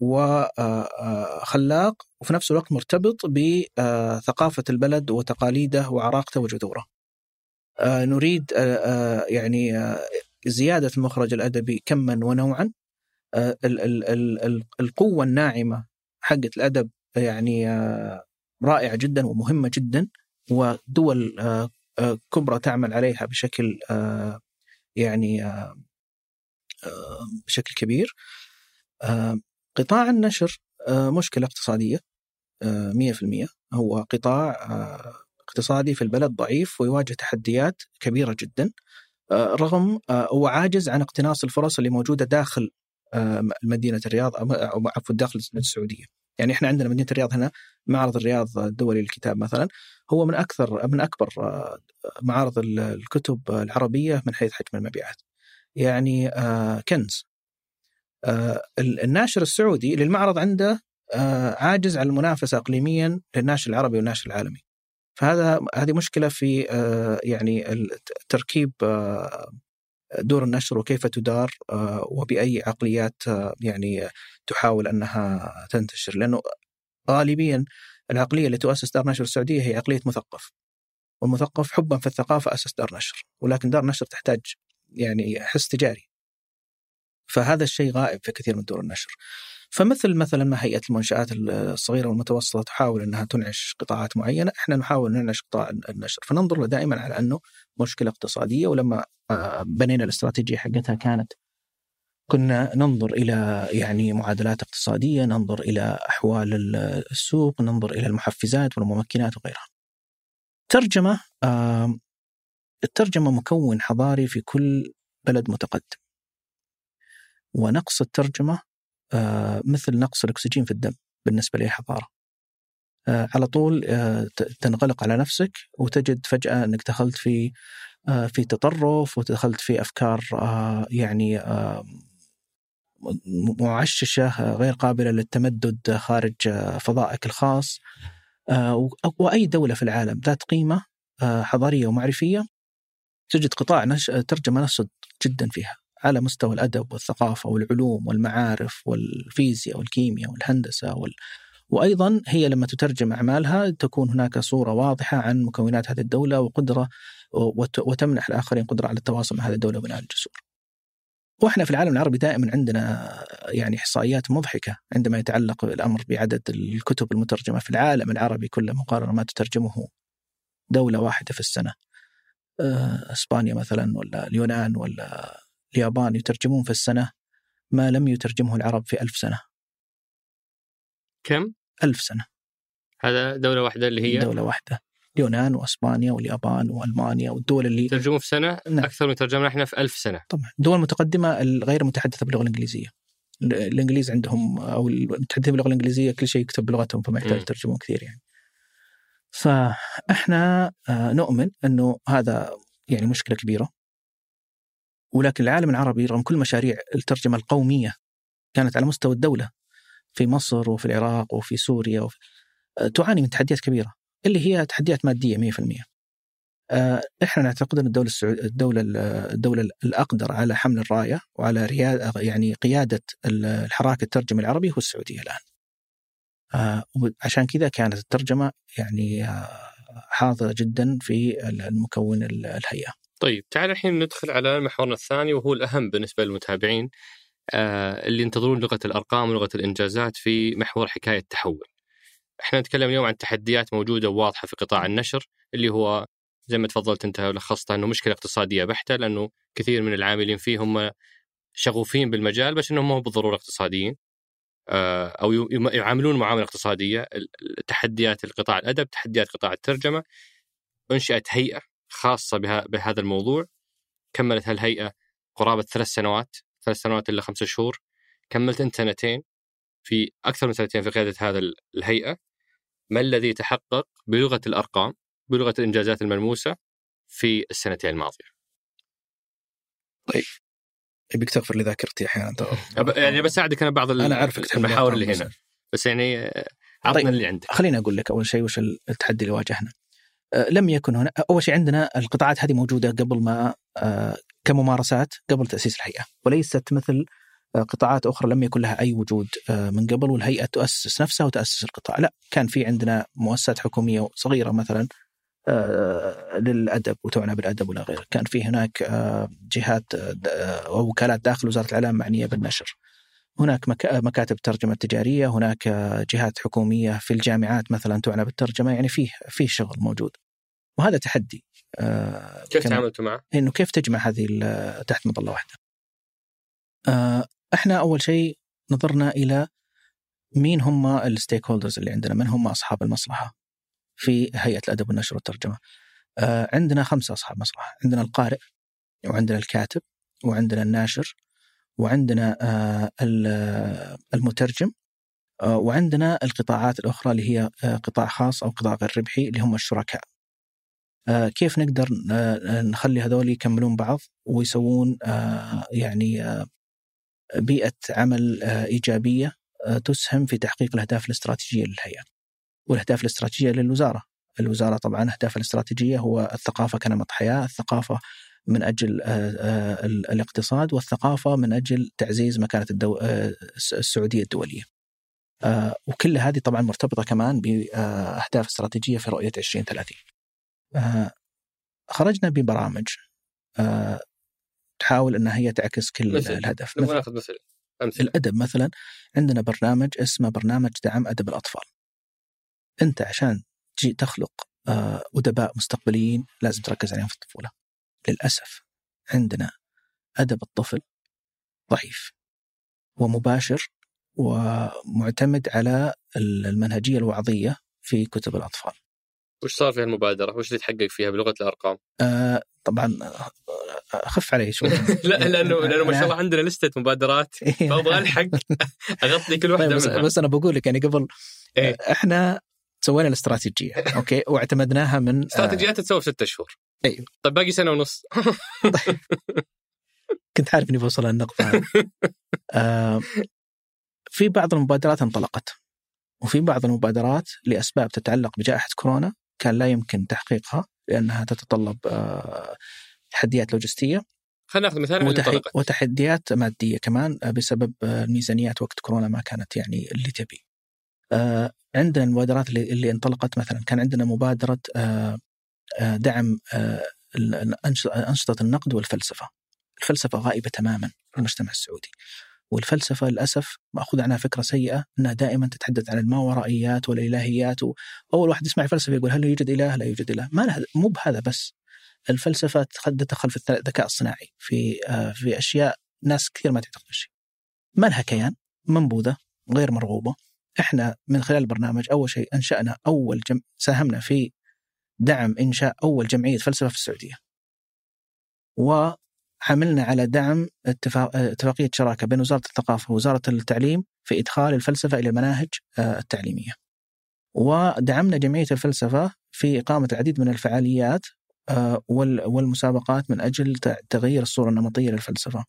وخلاق آه، وفي نفس الوقت مرتبط بثقافة البلد وتقاليده وعراقته وجذوره. آه، نريد يعني زيادة المخرج الأدبي كما ونوعا. القوة الناعمة حقت الأدب يعني رائعة جدا ومهمة جدا ودول كبرى تعمل عليها بشكل يعني بشكل كبير. قطاع النشر آه، مشكلة اقتصادية 100% آه، هو قطاع آه، اقتصادي في البلد ضعيف ويواجه تحديات كبيرة جدا. رغم هو عاجز عن اقتناص الفرص اللي موجودة داخل مدينة الرياض أو عفوا داخل السعودية. يعني إحنا عندنا مدينة الرياض هنا معرض الرياض الدولي للكتاب مثلا هو من أكثر من أكبر معارض الكتب العربية من حيث حجم المبيعات. يعني كنز. آه، الناشر السعودي للمعرض عنده آه، عاجز عن المنافسة اقليميا للناشر العربي والناشر العالمي. فهذا هذه مشكلة في آه، يعني تركيب آه، دور النشر وكيف تدار آه، وبأي عقليات يعني تحاول أنها تنتشر. لأنه غالبيا العقلية اللي تؤسس دار نشر السعودية هي عقلية مثقف. والمثقف حبا في الثقافة اسس دار نشر. ولكن دار نشر تحتاج يعني حس تجاري. فهذا الشيء غائب في كثير من دور النشر فمثل مثلا ما هيئة المنشآت الصغيرة والمتوسطة تحاول إنها تنعش قطاعات معينة، إحنا نحاول ننعش قطاع النشر، فننظر له دائما على أنه مشكلة اقتصادية ولما آه، بنينا الاستراتيجية حقتها كانت كنا ننظر إلى يعني معادلات اقتصادية، ننظر إلى أحوال السوق، ننظر إلى المحفزات والممكنات وغيرها. ترجمة الترجمة مكون حضاري في كل بلد متقدم. ونقص الترجمة آه، مثل نقص الأكسجين في الدم بالنسبة للحضاره. آه، على طول آه، تنغلق على نفسك وتجد فجأة إنك دخلت في في تطرف ودخلت في أفكار يعني معششه غير قابلة للتمدد خارج فضائك الخاص وأي دولة في العالم ذات قيمة حضارية ومعرفية تجد قطاع ترجمة نشط جدا فيها على مستوى الأدب والثقافة والعلوم والمعارف والفيزياء والكيمياء والهندسة وال... وأيضا هي لما تترجم أعمالها تكون هناك صورة واضحة عن مكونات هذه الدولة وقدرة وت... وتمنح الآخرين قدرة على التواصل مع هذه الدولة وبناء الجسور. وإحنا في العالم العربي دائما عندنا يعني إحصائيات مضحكة عندما يتعلق الأمر بعدد الكتب المترجمة في العالم العربي كله مقارنة ما تترجمه دولة واحدة في السنة. آه، إسبانيا مثلا ولا اليونان ولا اليابان يترجمون في السنة ما لم يترجمه العرب في ألف سنة.
كم؟
ألف سنة.
هذا دولة واحدة اللي هي؟
دولة واحدة. اليونان وأسبانيا واليابان وألمانيا والدول اللي
يترجمون في سنة؟ نعم. أكثر من ترجمنا إحنا في ألف سنة.
طبعا. الدول المتقدمه الغير متحدثة باللغة الإنجليزية. الإنجليز عندهم أو المتحدثين باللغة الإنجليزية كل شيء يكتب بلغتهم فما يحتاج يترجمون كثير يعني. فاحنا آه، نؤمن إنه هذا يعني مشكلة كبيرة. ولكن العالم العربي رغم كل مشاريع الترجمة القومية كانت على مستوى الدولة في مصر وفي العراق وفي سوريا وفي تعاني من تحديات كبيرة اللي هي تحديات مادية 100% آه، إحنا نعتقد أن الدولة السعود الدولة الدولة الأقدر على حمل الراية وعلى يعني قيادة الحراك الترجمي العربي هو السعودية الآن. آه، عشان كذا كانت الترجمة يعني آه، حاضرة جدا في المكون الهيئة.
طيب تعال الحين ندخل على محورنا الثاني وهو الأهم بالنسبة للمتابعين آه اللي ينتظرون لغة الأرقام ولغة الإنجازات في محور حكاية تحول إحنا نتكلم اليوم عن تحديات موجودة وواضحة في قطاع النشر اللي هو زي ما تفضلت أنت ولخصتها أنه مشكلة اقتصادية بحتة لأنه كثير من العاملين فيه هم شغوفين بالمجال بس إنهم مو بالضرورة اقتصاديين آه، أو يعاملون معاملة اقتصادية تحديات القطاع الأدب تحديات قطاع الترجمة انشئت هيئة خاصة بها بهذا الموضوع. كملت هالهيئة قرابة ثلاث سنوات ثلاث سنوات إلا خمسة شهور. كملت أنت سنتين في أكثر من سنتين في قيادة هذا الهيئة. ما الذي تحقق؟ بلغة الأرقام بلغة الإنجازات الملموسة في السنتين الماضية.
طيب. يبيك تغفر لذاكرتي أحيانا.
يعني بساعدك أنا بعض
أنا أعرفك
المحاور اللي هنا. بس. يعني عطنا طيب. اللي عندك.
خليني أقول لك أول شيء وش التحدي اللي واجهنا. لم يكن هنا. أول شيء عندنا القطاعات هذه موجودة قبل ما آه، كممارسات قبل تأسيس الهيئة. وليست مثل آه، قطاعات أخرى لم يكن لها أي وجود من قبل والهيئة تؤسس نفسها وتأسس القطاع، لا كان في عندنا مؤسسات حكومية صغيرة مثلا للأدب وتعنى بالأدب ولا غيره، كان في هناك جهات أو وكالات داخل وزارة الإعلام معنية بالنشر. هناك مكاتب ترجمة تجارية، هناك جهات حكومية في الجامعات مثلا تعنى بالترجمة، يعني فيه فيه شغل موجود. وهذا تحدي
آه كيف تعاملتوا معه؟
إنه كيف تجمع هذه تحت مظلة واحدة. آه إحنا أول شيء نظرنا إلى مين هم الستيك هولدرز اللي عندنا؟ من هم أصحاب المصلحة في هيئة الأدب والنشر والترجمة؟ آه عندنا خمسة أصحاب مصلحة، عندنا القارئ وعندنا الكاتب وعندنا الناشر وعندنا آه المترجم وعندنا القطاعات الأخرى اللي هي قطاع خاص أو قطاع غير ربحي اللي هم الشركاء. آه، كيف نقدر آه، نخلي هذول يكملون بعض ويسوون آه، يعني بيئة عمل إيجابية تسهم في تحقيق الأهداف الاستراتيجية للهيئة والأهداف الاستراتيجية للوزارة الوزارة طبعا اهدافها الاستراتيجية هو الثقافة كنمط حياة، الثقافة من أجل الاقتصاد والثقافة من أجل تعزيز مكانة الدو... السعودية الدولية. وكل هذه طبعا مرتبطة كمان بأهداف استراتيجية في رؤية 2030. خرجنا ببرامج تحاول إنها هي تعكس كل مثل. الهدف
نبغى ناخذ مثل
أمثلة. الأدب مثلا عندنا برنامج اسمه برنامج دعم أدب الأطفال. أنت عشان تجي تخلق أدباء مستقبليين لازم تركز عليهم في الطفولة. للأسف عندنا أدب الطفل ضعيف ومباشر ومعتمد على المنهجية الوعظية في كتب الأطفال.
وش صار في المبادرة؟ وش اللي تحقق فيها بلغة الأرقام؟
آه طبعا اخف علي شوي.
لا لأنه لأنه ما شاء الله عندنا لستة مبادرات. إيه. فأبغى ألحق أغطي كل واحدة
طيب بس,
منها.
بس أنا بقول لك يعني قبل
إيه؟
إحنا سوينا الاستراتيجية أوكي؟ واعتمدناها من
استراتيجيات تتسوى في ستة شهور.
أيوه
طيب باقي سنة ونص.
طيب. كنت عارف إني بوصل هذه. آه في بعض المبادرات انطلقت وفي بعض المبادرات لأسباب تتعلق بجائحة كورونا كان لا يمكن تحقيقها لأنها تتطلب تحديات لوجستية
خلينا ناخذ مثال
وتح... وتحديات مادية كمان بسبب الميزانيات وقت كورونا ما كانت يعني اللي تبي. عندنا المبادرات اللي, اللي انطلقت مثلا كان عندنا مبادرة دعم أنشطة النقد والفلسفة. الفلسفة غائبة تماما في المجتمع السعودي. والفلسفة للأسف مأخوذ عنها فكرة سيئة أنها دائما تتحدث عن الماورائيات والإلهيات وأول واحد يسمع فلسفة يقول هل يوجد إله؟ لا يوجد إله. ما لها مو بهذا بس. الفلسفة تدخل في الذكاء الصناعي في في أشياء ناس كثير ما تعتقد بالشيء ما لها كيان منبوذة غير مرغوبة. إحنا من خلال البرنامج أول شيء أنشأنا أول جم... ساهمنا في دعم إنشاء أول جمعية فلسفة في السعودية. و عملنا على دعم اتفاقية شراكة بين وزارة الثقافة ووزارة التعليم في إدخال الفلسفة إلى المناهج التعليمية ودعمنا جمعية الفلسفة في إقامة العديد من الفعاليات والمسابقات من أجل تغيير الصورة النمطية للفلسفة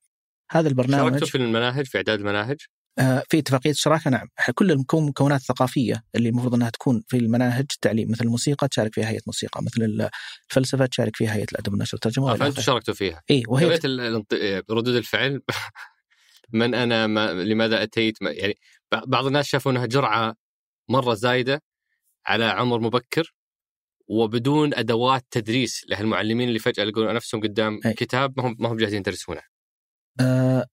هذا البرنامج
شاركتوا في المناهج في إعداد المناهج؟
آه، في اتفاقية الشراكة نعم. كل المكونات الثقافيه اللي المفروض إنها تكون في المناهج التعليم مثل الموسيقى تشارك فيها هيئة موسيقى مثل الفلسفة تشارك فيها هيئة الأدب والنشر والترجمة
آه فانتم شاركتوا فيها.
اي وهي
ردود الفعل. من أنا ما لماذا أتيت؟ ما يعني بعض الناس شافوا إنها جرعة مرة زايدة على عمر مبكر وبدون أدوات تدريس لهالمعلمين اللي فجأة يلقون نفسهم قدام أي. كتاب ما هم ما هم جاهزين يدرسونه.
آه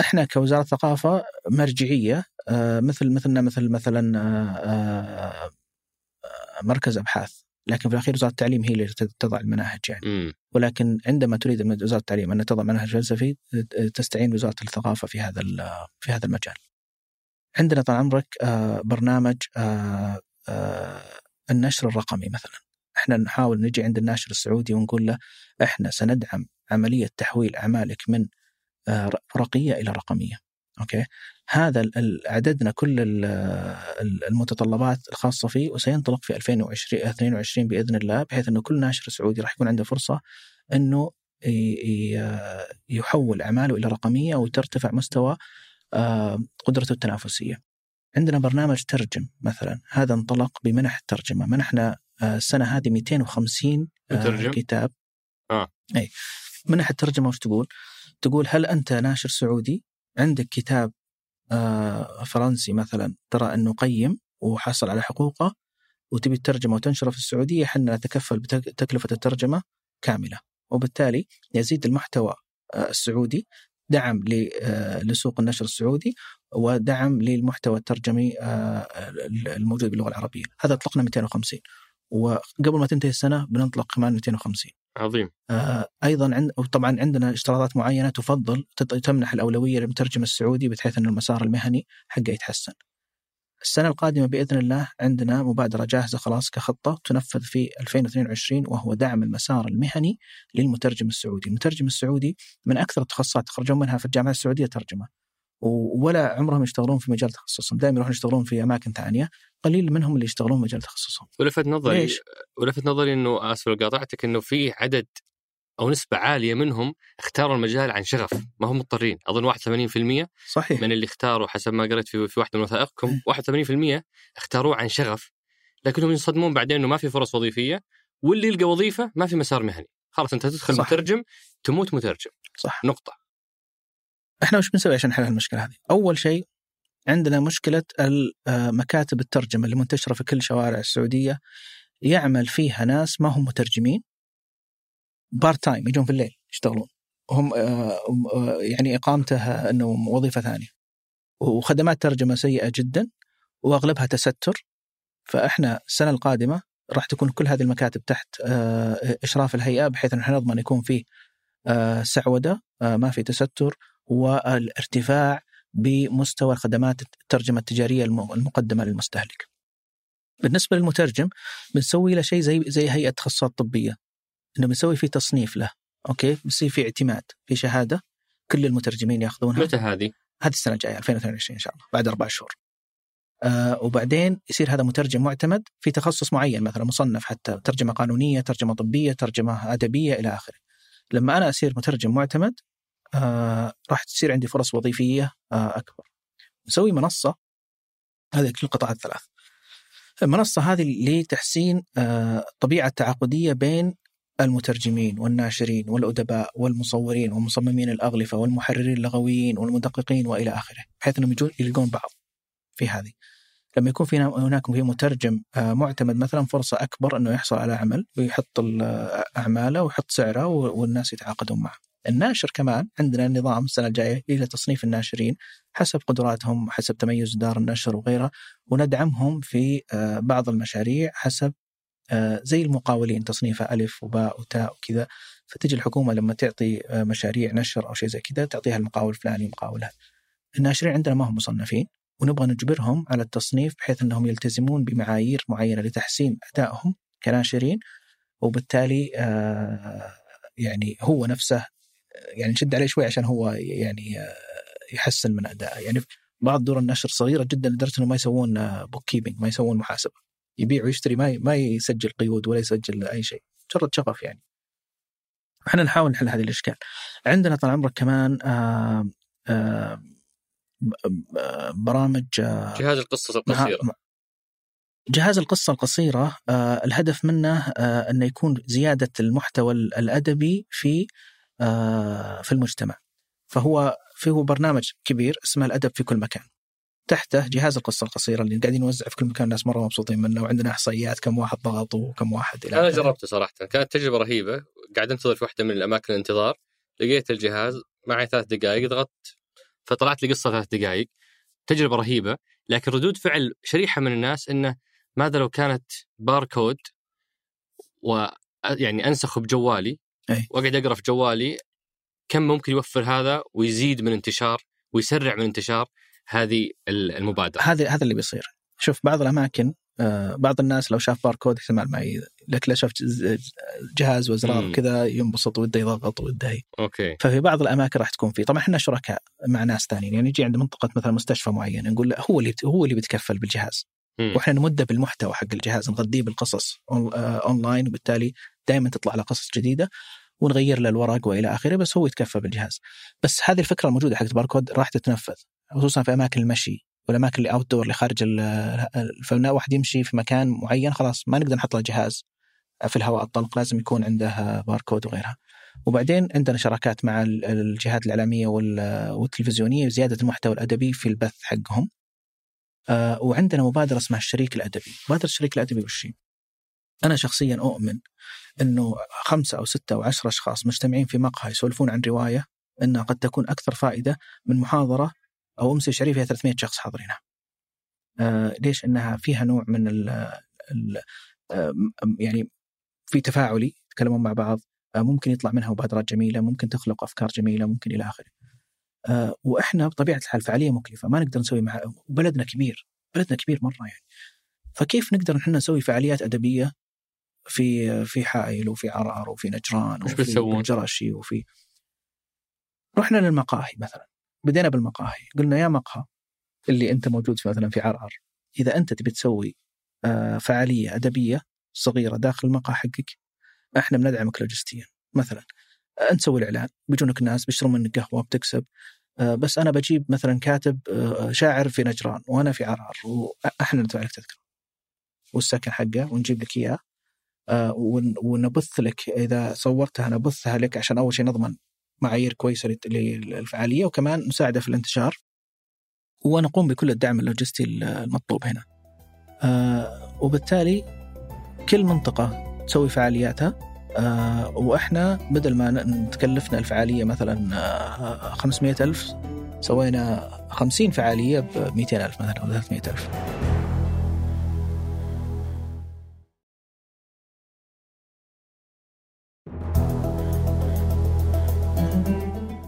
إحنا كوزارة ثقافه مرجعية آه، مثل مثلنا مثل مثلا آه، آه، مركز أبحاث لكن في الأخير وزارة التعليم هي اللي تضع المناهج يعني
م.
ولكن عندما تريد من وزارة التعليم أن تضع منهج فلسفي تستعين وزاره الثقافة في هذا في هذا المجال. عندنا طال عمرك برنامج النشر الرقمي مثلا. إحنا نحاول نجي عند الناشر السعودي ونقول له إحنا سندعم عملية تحويل أعمالك من ورقيه إلى رقمية. أوكي هذا عددنا كل المتطلبات الخاصة فيه وسينطلق في 2020 22 بإذن الله بحيث إنه كل ناشر سعودي راح يكون عنده فرصة إنه يحول أعماله إلى رقمية وترتفع مستوى قدرته التنافسية. عندنا برنامج ترجم مثلا هذا انطلق بمنح الترجمة، منحنا السنة هذه 250
مترجم.
كتاب
آه
اي منح الترجمة وش تقول؟ تقول هل أنت ناشر سعودي؟ عندك كتاب آه، فرنسي مثلا ترى أنه قيم وحصل على حقوقه وتبي تترجمه وتنشره في السعودية إحنا نتكفل بتكلفه الترجمة كاملة. وبالتالي يزيد المحتوى آه، السعودي دعم آه، لسوق النشر السعودي ودعم للمحتوى الترجمي الموجود باللغة العربية. هذا أطلقنا 250 وقبل ما تنتهي السنة بنطلق كمان 250
عظيم
آه أيضا عند طبعا عندنا اشتراطات معينة تفضل تمنح الأولوية للمترجم السعودي بحيث أن المسار المهني حقه يتحسن. السنة القادمة بإذن الله عندنا مبادرة جاهزة خلاص كخطة تنفذ في 2022 وهو دعم المسار المهني للمترجم السعودي، المترجم السعودي من أكثر التخصصات تخرجون منها في الجامعة السعودية ترجمة. ولا عمرهم يشتغلون في مجال تخصصهم. دائما يروحون يشتغلون في أماكن ثانية قليل منهم اللي يشتغلون مجال تخصصهم.
ولفت نظري ليش؟ ولفت نظري إنه آسف قاطعتك إنه في عدد أو نسبة عالية منهم اختاروا المجال عن شغف. ما هم مضطرين. أظن 81%
صحيح.
من اللي اختاروا حسب ما قريت في في واحدة من وثائقكم 81% اختاروه عن شغف. لكنهم ينصدمون بعدين إنه ما في فرص وظيفية واللي يلقى وظيفة ما في مسار مهني. خلاص أنت تدخل
صح.
مترجم تموت مترجم.
صح.
نقطة.
إحنا وش بنسوي عشان نحل المشكلة هذه؟ أول شيء عندنا مشكلة آه، مكاتب الترجمة اللي منتشرة في كل شوارع السعودية. يعمل فيها ناس ما هم مترجمين. part time يجون في الليل يشتغلون. هم آه، آه، يعني إقامته إنه وظيفة ثانية. وخدمات ترجمة سيئة جدا وأغلبها تستر. فإحنا السنة القادمة راح تكون كل هذه المكاتب تحت إشراف الهيئة بحيث إن إحنا نضمن يكون فيه سعودة ما في تستر. والارتفاع بمستوى الخدمات الترجمة التجارية الم- المقدمة للمستهلك. بالنسبة للمترجم بنسوي له شيء زي زي هيئة تخصصات طبية إنه بنسوي فيه تصنيف له أوكي بيصير في اعتماد في شهادة كل المترجمين ياخذونها
متى هذه؟
هذه السنة الجاية 2022 إن شاء الله بعد أربع شهور. آه وبعدين يصير هذا مترجم معتمد في تخصص معين مثلا مصنف حتى ترجمة قانونية، ترجمة طبية، ترجمة أدبية إلى آخره. لما أنا أصير مترجم معتمد آه راح تصير عندي فرص وظيفية آه أكبر. نسوي منصة هذه كل القطاعات الثلاث. المنصة هذه لتحسين آه الطبيعة التعاقدية بين المترجمين والناشرين والأدباء والمصورين ومصممين الأغلفة والمحررين اللغويين والمدققين وإلى آخره بحيث يجون يلقون بعض في هذه لما يكون في هناك في مترجم معتمد مثلا فرصة أكبر أنه يحصل على عمل ويحط ال- أعماله ويحط سعره والناس يتعاقدون معه الناشر كمان عندنا نظام السنة الجاية إلى تصنيف الناشرين حسب قدراتهم حسب تميز دار النشر وغيرها وندعمهم في آه، بعض المشاريع حسب آه، زي المقاولين تصنيفها ألف وباء وتاء وكذا. فتجي الحكومة لما تعطي آه، مشاريع نشر أو شيء زي كذا تعطيها المقاول الفلاني مقاول هذا الناشرين عندنا ما هم مصنفين ونبغى نجبرهم على التصنيف بحيث أنهم يلتزمون بمعايير معينة لتحسين أدائهم كناشرين وبالتالي يعني هو نفسه يعني نشد عليه شوي عشان هو يعني يحسن من أدائه يعني بعض دور النشر صغيرة جدا لدرجة أنه ما يسوون bookkeeping ما يسوون محاسبة. يبيع ويشتري ما ما يسجل قيود ولا يسجل أي شيء. مجرد شغف يعني. إحنا نحاول نحل هذا الإشكال. عندنا طال عمرك كمان آه آه آه، برامج آه
جهاز القصص
القصيرة. جهاز القصة القصيرة الهدف منه أنه يكون زيادة المحتوى الأدبي في في المجتمع فهو فيه برنامج كبير اسمه الأدب في كل مكان تحته جهاز القصة القصيرة اللي قاعدين نوزع في كل مكان الناس مرة مبسوطين منه وعندنا إحصائيات كم واحد ضغط وكم واحد إلى أنا.
جربته صراحة كانت تجربة رهيبة قاعد أنتظر في واحدة من الأماكن الانتظار لقيت الجهاز معي ثلاث دقائق ضغطت فطلعت لي قصة ثلاث دقائق تجربة رهيبة لكن ردود فعل شريحة من الناس إنه ماذا لو كانت باركود و يعني أنسخه بجوالي. وأقعد أقرأ في جوالي كم ممكن يوفر هذا ويزيد من انتشار ويسرع من انتشار هذه المبادرة.
هذا هذا اللي بيصير. شوف بعض الأماكن آه بعض الناس لو شاف باركود احتمال ما ي... لكن لو شاف جهاز وازرار. وكذا ينبسط وده يضغط وده
okay.
ففي بعض الأماكن راح تكون فيه. طبعا إحنا شركاء مع ناس ثانيين. يعني يجي عند منطقة مثلا مستشفى معين نقول له هو اللي هو اللي بيتكفل بالجهاز. وإحنا نمده بالمحتوى حق الجهاز نغذيه بالقصص on- آه، اونلاين وبالتالي دائما تطلع له قصص جديدة ونغير له الورق وإلى آخره بس هو يتكفل بالجهاز. بس هذه الفكرة الموجودة حقت باركود راح تتنفذ خصوصا في أماكن المشي والاماكن اللي outdoor اللي خارج فلما واحد يمشي في مكان معين خلاص ما نقدر نحط له جهاز في الهواء الطلق لازم يكون عنده باركود وغيرها. وبعدين عندنا شراكات مع ال- الجهات الإعلامية وال- والتلفزيونية لزياده المحتوى الأدبي في البث حقهم. آه، وعندنا مبادرة اسمها الشريك الأدبي مبادرة الشريك الأدبي وش؟ أنا شخصيا أؤمن إنه خمسة أو ستة أو عشرة أشخاص مجتمعين في مقهى يسولفون عن رواية إنها قد تكون أكثر فائدة من محاضرة أو امسيه شعريه فيها 300 شخص حاضرينها. آه ليش؟ إنها فيها نوع من ال ال آه، يعني في تفاعلي يتكلمون مع بعض آه، ممكن يطلع منها مبادرات جميلة، ممكن تخلق أفكار جميلة، ممكن إلى آخره. آه، وإحنا بطبيعة الحال فعالية مكلفة ما نقدر نسوي مع وبلدنا كبير، بلدنا كبير مرة يعني. فكيف نقدر إحنا نسوي فعاليات أدبية في في حائل وفي عرعر وفي نجران وفي؟ الجرشي وفي رحنا للمقاهي مثلا بدينا بالمقاهي قلنا يا مقهى اللي أنت موجود في مثلا في عرعر إذا أنت تبي تسوي آه، فعالية أدبية صغيرة داخل المقهى حقك إحنا بندعمك لوجستيا مثلا آه، انت تسوي الإعلان بيجونك ناس بيشترون منك قهوة بتكسب آه، بس أنا بجيب مثلا كاتب آه، شاعر في نجران وأنا في عرعر وأحنا ندفع لك تذكرة والسكن حقه ونجيب لك إياه آه، ون- ونبث لك إذا صورتها نبثها لك عشان أول شيء نضمن معايير كويسة للفعالية وكمان نساعده في الانتشار ونقوم بكل الدعم اللوجستي المطلوب هنا. آه، وبالتالي كل منطقة تسوي فعالياتها آه، وإحنا بدل ما تكلفنا الفعالية مثلا آه، 500 ألف سوينا 50 فعالية ب 200 ألف مثلا أو 300 ألف.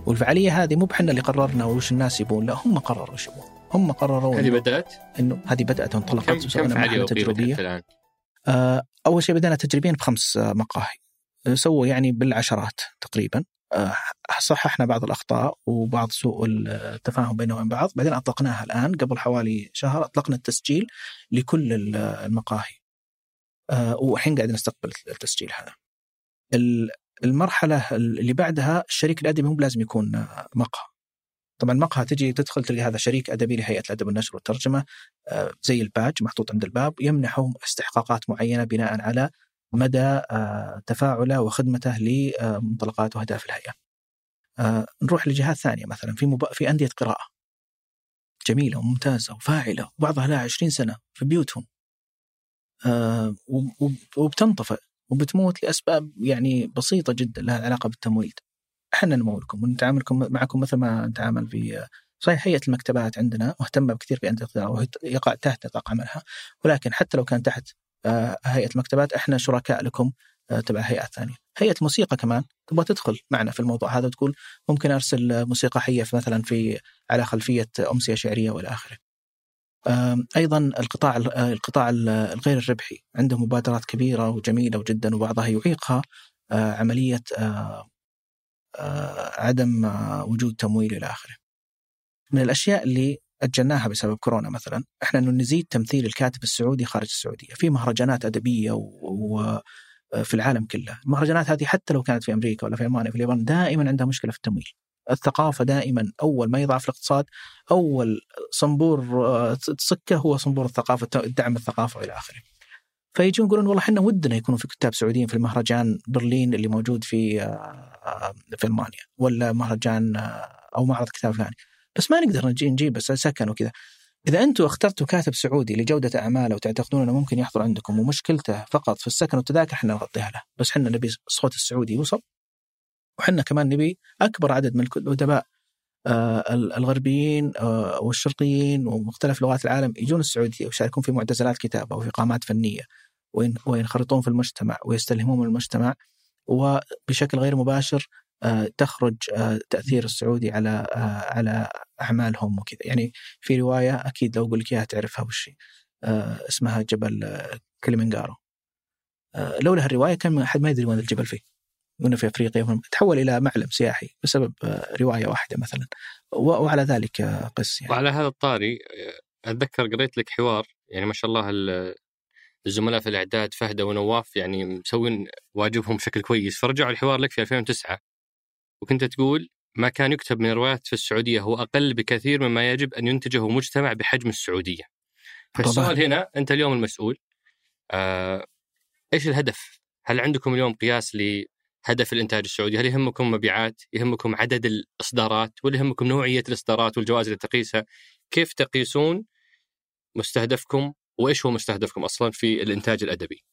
والفعالية هذه مو بحنا اللي قررنا وش الناس يبون لا هم قرروا وش يبون هم قرروا
هذه بدأت
إنه هذه
بدأت
وانطلقت وسوينا مرحله
تجريبية الآن؟
آه، أول شيء بدأنا تجريبيا بخمس مقاهي سووا يعني بالعشرات تقريبا. آه، صححنا بعض الأخطاء وبعض سوء التفاهم بيننا وبين بعض. بعدين أطلقناها الآن. قبل حوالي شهر أطلقنا التسجيل لكل ال- المقاهي. آه، والحين قاعد نستقبل التسجيل هذا. ال- المرحلة اللي بعدها الشريك الأدبي مو بلازم يكون آه، مقهى. طبعا مقهى تجي تدخل تلقى هذا شريك أدبي لهيئة الأدب والنشر والترجمة زي الباج محطوط عند الباب يمنحه استحقاقات معينة بناء على مدى آه، تفاعله وخدمته لمنطلقات وأهداف الهيئة. آه، نروح لجهات ثانية مثلا في مب... في أندية قراءة جميلة وممتازة وفاعلة وبعضها لها 20 سنة في بيوتهم. آه، وب- وب- وبتنطفئ وبتموت لأسباب يعني بسيطة جدا لها علاقة بالتمويل. إحنا نمولكم ونتعاملكم معكم مثل ما نتعامل في صحيح هيئة المكتبات عندنا مهتمة بكثير بأندية القراءة يقع تحت نطاق عملها ولكن حتى لو كان تحت هيئة المكتبات إحنا شركاء لكم آه، تبع هيئات ثانية. هيئة الموسيقى كمان تبغى تدخل معنا في الموضوع هذا وتقول ممكن أرسل موسيقى حية في مثلا في على خلفية أمسية شعرية وإلى آخره. آم، أيضا القطاع آه، القطاع ال- الغير الربحي عنده مبادرات كبيرة وجميلة جدا وبعضها يعيقها آه، عملية آه، آه، عدم آه، وجود تمويل إلى آخره. من الأشياء اللي أجلناها بسبب كورونا مثلا إحنا إنه نزيد تمثيل الكاتب السعودي خارج السعودية، في مهرجانات أدبية وفي العالم كله، المهرجانات هذه حتى لو كانت في أمريكا ولا في ألمانيا في اليابان دائما عندها مشكلة في التمويل. الثقافة دائما أول ما يضعف الاقتصاد أول صنبور آه، تصكه هو صنبور الثقافة دعم الثقافه والى آخره. فيجون يقولون والله إحنا ودنا يكونوا في كتاب سعوديين في المهرجان برلين اللي موجود في آه، آه، في ألمانيا ولا مهرجان آه، أو معرض كتاب فلاني بس ما نقدر نجي نجيب بس سكن وكذا. إذا أنتم اخترتوا كاتب سعودي لجودة أعماله وتعتقدون أنه ممكن يحضر عندكم ومشكلته فقط في السكن والتذاكر إحنا نغطيها له. بس إحنا نبي الصوت السعودي يوصل. وحنا كمان نبي أكبر عدد من الأدباء آه، الغربيين آه، والشرقيين ومختلف لغات العالم يجون السعودية ويشاركون في معتزلات كتابة وفي قامات وين- وينخرطون في المجتمع ويستلهمون من المجتمع. وبشكل غير مباشر تخرج آه، تأثير السعودي على آه، على أعمالهم وكذا. يعني في رواية أكيد لو أقول لك إياها تعرفها وش. آه، اسمها جبل آه، كليمنجارو. آه، لولا الروايه كان ما حد ما يدري وين الجبل فيه. وانه في أفريقيا تحول إلى معلم سياحي بسبب آه، رواية واحدة مثلا. وعلى ذلك آه، قس يعني.
وعلى هذا الطاري آه، أتذكر قريت لك حوار يعني ما شاء الله ال- الزملاء في الإعداد فهده ونواف يعني مسوين واجبهم بشكل كويس. فرجعوا الحوار لك في 2009 وكنت تقول ما كان يكتب من الروايات في السعودية هو أقل بكثير مما يجب أن ينتجه مجتمع بحجم السعودية. فالسؤال. هنا أنت اليوم المسؤول آه إيش الهدف؟ هل عندكم اليوم قياس لهدف الإنتاج السعودي؟ هل يهمكم مبيعات؟ يهمكم عدد الإصدارات؟ ولا يهمكم نوعية الإصدارات والجوائز اللي تقيسها؟ كيف تقيسون مستهدفكم وإيش هو مستهدفكم أصلا في الإنتاج الأدبي؟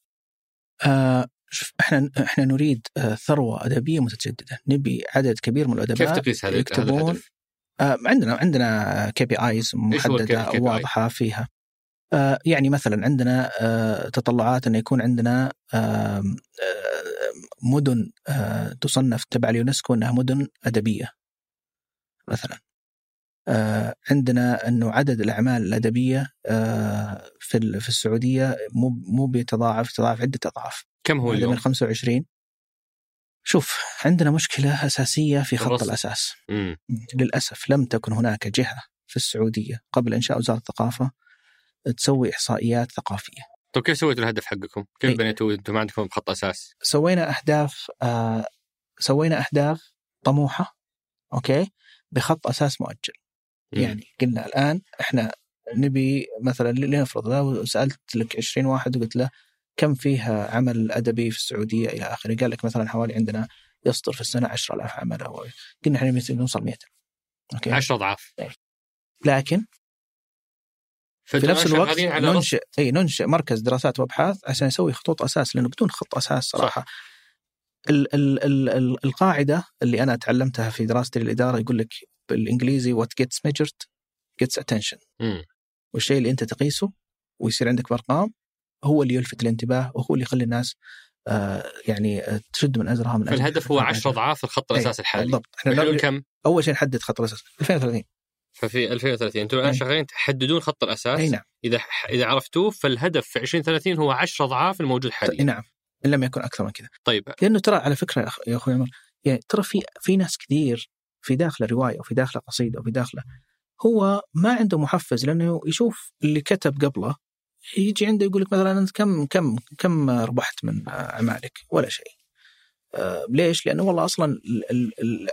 آه إحنا إحنا نريد آه ثروة أدبية متجددة، نبي عدد كبير من الأدباء
كيف تقيس هذا
يكتبون
الهدف؟
آه عندنا عندنا KPIs
محددة؟
واضحة فيها آه يعني مثلا عندنا تطلعات انه يكون عندنا مدن تصنف تبع اليونسكو أنها مدن أدبية مثلا عندنا أنه عدد الأعمال الأدبية في في السعودية مو مو بيتضاعف يتضاعف عدة أضعاف
كم هو اليوم؟
من 25 شوف عندنا مشكلة أساسية في خط
الرصد.
الأساس
مم.
للأسف لم تكن هناك جهة في السعودية قبل إنشاء وزارة الثقافة تسوي إحصائيات ثقافية
طيب كيف سويتوا الهدف حقكم؟ كيف
إيه.
بنيتوا أنتم ما عندكم خط أساس؟
سوينا أهداف آه سوينا أهداف طموحة okay بخط أساس مؤجل
مم.
يعني قلنا الآن إحنا نبي مثلا لنفرض لو سألت لك 20 واحد وقلت له كم فيها عمل أدبي في السعودية إلى آخره؟ قال لك مثلا حوالي عندنا يصدر في السنة 10000 عمل أو قلنا إحنا نوصل 100
okay؟ 10 أضعاف.
لكن في نفس الوقت ننشئ إي ننشئ مركز دراسات وأبحاث عشان يسوي خطوط أساس لأنه بدون خط أساس صراحة. صح. ال ال ال ال القاعدة اللي أنا تعلمتها في دراستي للإدارة يقول لك بالإنجليزي what gets measured gets attention والشيء اللي أنت تقيسه ويصير عندك بأرقام هو اللي يلفت الانتباه وهو اللي يخلي الناس آه يعني آه، تشد من أزرها من
الهدف هو 10 أضعاف الخط الأساسي الحالي.
بالضبط.
إحنا كم؟
أول شيء نحدد خط الأساس 2030
ففي 2030 أنتم الآن شغالين تحددون خط الأساس.
اي نعم.
إذا إذا عرفتوه فالهدف في 2030 هو 10 أضعاف الموجود حاليا.
نعم. إن لم يكن أكثر من كذا.
طيب.
لأنه ترى على فكرة يا أخوي عمر يعني ترى في في ناس كثير في داخله روايه أو في داخله قصيده أو في داخله هو ما عنده محفز لأنه يشوف اللي كتب قبله يجي عنده يقول لك مثلا انت كم كم كم ربحت من أعمالك؟ ولا شيء. آه ليش؟ لأنه والله أصلا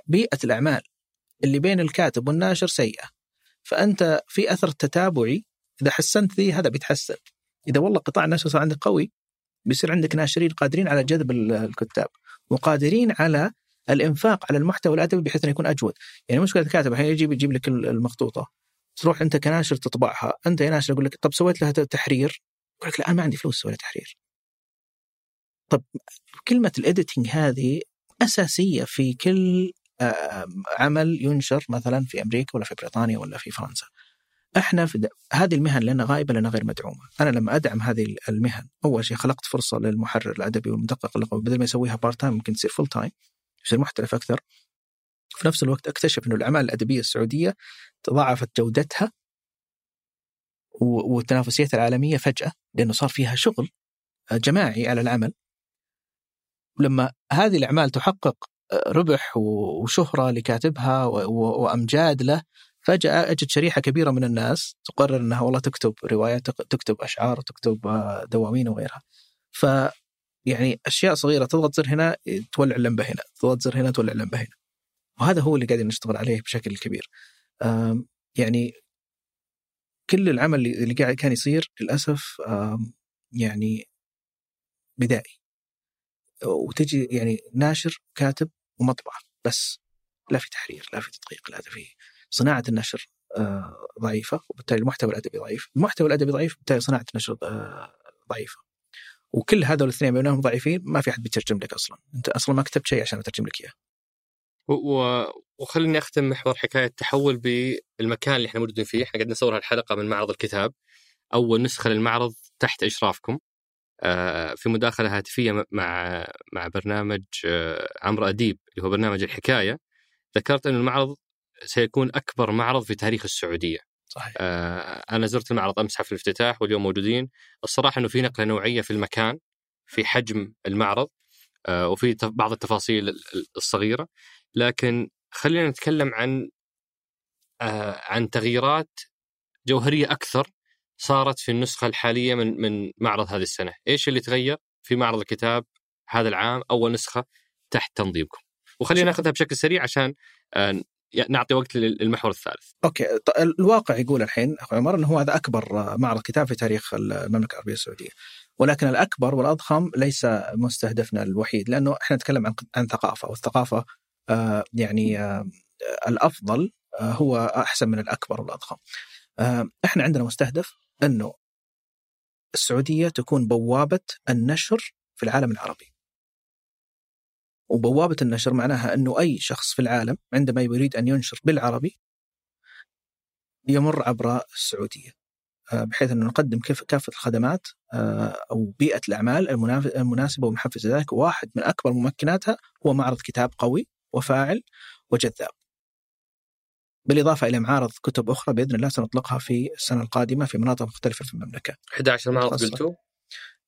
بيئة الأعمال اللي بين الكاتب والناشر سيئة. فأنت في أثر تتابعي إذا حسنت ذي هذا بيتحسن. إذا والله قطاع النشر صار عندك قوي بيصير عندك ناشرين قادرين على جذب الكتاب وقادرين على الإنفاق على المحتوى الأدبي بحيث إنه يكون أجود، يعني مشكله الكاتب الحين يجيب يجيب لك المخطوطة تروح أنت كناشر تطبعها، أنت يا ناشر يقول لك طب سويت لها تحرير؟ يقول لك لا أنا ما عندي فلوس أسوي تحرير. طب كلمة الإديتنج هذه أساسية في كل عمل ينشر مثلا في أمريكا ولا في بريطانيا ولا في فرنسا. إحنا في هذه المهن لأنها غائبه لأنها غير مدعومة، أنا لما أدعم هذه المهن أول شيء خلقت فرصة للمحرر الأدبي والمدقق اللغوي بدل ما يسويها part time ممكن تصير full time يصير محترف أكثر. في نفس الوقت اكتشف إنه الاعمال الأدبية السعودية تضاعفت جودتها وتنافسيتها العالمية فجأة لأنه صار فيها شغل جماعي على العمل. ولما هذه الأعمال تحقق ربح وشهرة لكاتبها وأمجاد له فجأة أجد شريحة كبيرة من الناس تقرر أنها والله تكتب روايات تكتب أشعار تكتب دواوين وغيرها ف يعني أشياء صغيرة تضغط زر هنا تولع اللمبة هنا تضغط زر هنا تولع اللمبة هنا وهذا هو اللي قاعدين نشتغل عليه بشكل كبير. يعني كل العمل اللي قاعد كان يصير للأسف يعني بدائي. وتجي يعني ناشر كاتب ومطبعة بس. لا في تحرير لا في تدقيق لا في صناعة النشر آه، ضعيفة وبالتالي المحتوى الأدبي ضعيف، المحتوى الأدبي ضعيف بالتالي صناعة النشر آه، ضعيفة. وكل هذول الاثنين بينهم ضعيفين ما في أحد بيترجم لك أصلا، أنت أصلا ما كتبت شيء عشان أترجم لك إياه.
و... وخليني أختم محور حكاية التحول بالمكان اللي إحنا موجودين فيه، إحنا قاعدين نصور هالحلقة من معرض الكتاب. أول نسخة للمعرض تحت إشرافكم. آه، في مداخلة هاتفية مع مع برنامج عمرو أديب اللي هو برنامج الحكاية ذكرت إنه المعرض سيكون أكبر معرض في تاريخ السعودية.
صحيح.
آه أنا زرت المعرض امس حفل الافتتاح واليوم موجودين، الصراحة إنه في نقلة نوعية في المكان في حجم المعرض آه وفي بعض التفاصيل الصغيرة، لكن خلينا نتكلم عن آه عن تغييرات جوهرية أكثر صارت في النسخة الحالية من من معرض هذه السنة، إيش اللي تغير في معرض الكتاب هذا العام أول نسخة تحت تنظيمكم؟ وخلينا نأخذها بشكل سريع عشان آه، نعطي وقت للمحور الثالث.
أوكي الواقع يقول الحين أخوي عمر إنه هو هذا أكبر معرض كتاب في تاريخ المملكة العربية السعودية. ولكن الأكبر والأضخم ليس مستهدفنا الوحيد لأنه إحنا نتكلم عن عن ثقافة والثقافة يعني آه الأفضل آه هو أحسن من الأكبر والأضخم. آه إحنا عندنا مستهدف أنه السعودية تكون بوابة النشر في العالم العربي. وبوابة النشر معناها أنه أي شخص في العالم عندما يريد أن ينشر بالعربي يمر عبر السعودية آه، بحيث أن نقدم كيف كافة الخدمات آه، أو بيئة الأعمال المناسبة ومحفزة ذلك واحد من أكبر ممكناتها هو معرض كتاب قوي وفاعل وجذاب. بالإضافة إلى معارض كتب أخرى بإذن الله سنطلقها في السنة القادمة في مناطق مختلفة في المملكة.
11 معرض قلتوا؟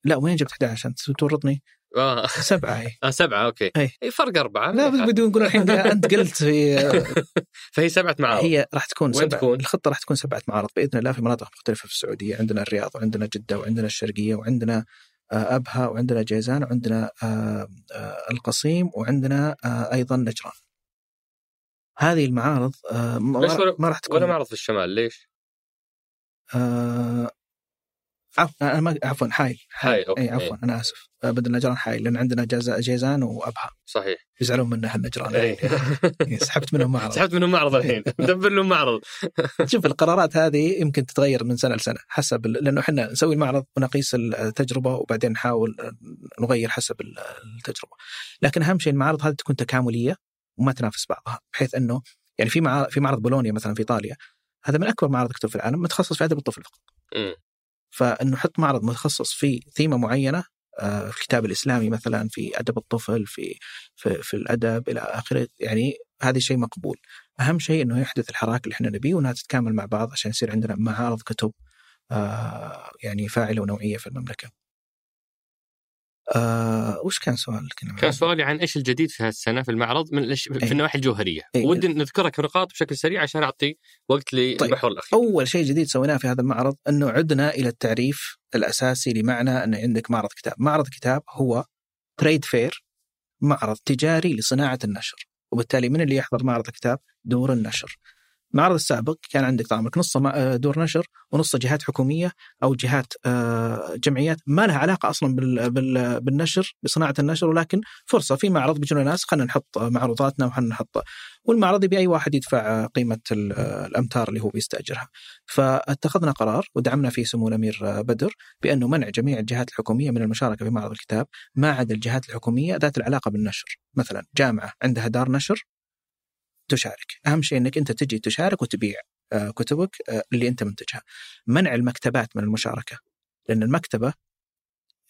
لا وين جبت 11 تورطني
آه.
سبعة هي
آه سبعة أوكي.
أي.
إي فرق أربعة.
لا بس بدون نقول الحين أنت قلت في
فهي سبعة معارض.
هي راح تكون
وين
سبعة.
تكون؟
الخطة راح تكون سبعة معارض بإذن الله في مناطق مختلفة في السعودية عندنا الرياض وعندنا جدة وعندنا الشرقية وعندنا آه، أبها وعندنا جيزان وعندنا آه، آه، القصيم وعندنا أيضا نجران هذه المعارض
ما راح تكون ولا معرض في الشمال ليش؟
آه عفوا أنا ما عفوا حايل
حايل. أوكي.
إي عفوا أنا آسف. آه، بدل نجران حايل لأن عندنا. جيزان وأبها.
صحيح.
يزعلون منا النجران.
إيه،
سحبت منهم معرض.
سحبت منهم معرض الحين. مدبر لهم معرض.
شوف القرارات هذه يمكن تتغير من سنة لسنة حسب لأنه إحنا نسوي المعرض ونقيس التجربة وبعدين نحاول نغير حسب ال- التجربة. لكن أهم شيء المعارض هذه تكون تكاملية وما تنافس بعضها بحيث إنه يعني في معارض في معرض بولونيا مثلا في إيطاليا هذا من أكبر معارض الكتب في العالم متخصص في ادب الطفل فقط. فإنه نحط معرض متخصص في ثيمه معينة آه، في الكتاب الإسلامي مثلا في أدب الطفل في في, في الأدب إلى آخره يعني هذا شيء مقبول. أهم شيء إنه يحدث الحراك اللي إحنا نبيه وإنها تتكامل مع بعض عشان يصير عندنا معارض كتب آه، يعني فاعلة ونوعية في المملكة. آه، وش كان سؤال كنا
كان سؤالي عن إيش الجديد في هذه السنة في المعرض من الأش... في
إيه.
النواحي الجوهرية
إيه.
ودي نذكرها كنقاط بشكل سريع عشان أعطي وقت
طيب.
للمحور الاخير
أول شيء جديد سويناه في هذا المعرض أنه عدنا إلى التعريف الأساسي لمعنى أن عندك معرض كتاب، معرض كتاب هو تريد فير معرض تجاري لصناعة النشر، وبالتالي من اللي يحضر معرض الكتاب؟ دور النشر. المعرض السابق كان عندك طبعا نصه مع- دور نشر ونصه جهات حكومية أو جهات آه، جمعيات ما لها علاقة أصلا بال- بال- بالنشر بصناعة النشر ولكن فرصة في معرض بيجونا ناس خلينا نحط معروضاتنا وخلينا نحط والمعرض يبي أي واحد يدفع قيمة ال- الأمتار اللي هو بيستأجرها. فاتخذنا قرار ودعمنا فيه سمو الأمير بدر بأنه منع جميع الجهات الحكومية من المشاركة في معرض الكتاب ما عدا الجهات الحكومية ذات العلاقة بالنشر، مثلا جامعة عندها دار نشر تشارك، أهم شيء إنك أنت تجي تشارك وتبيع آه، كتبك آه، اللي أنت منتجها. منع المكتبات من المشاركة لأن المكتبة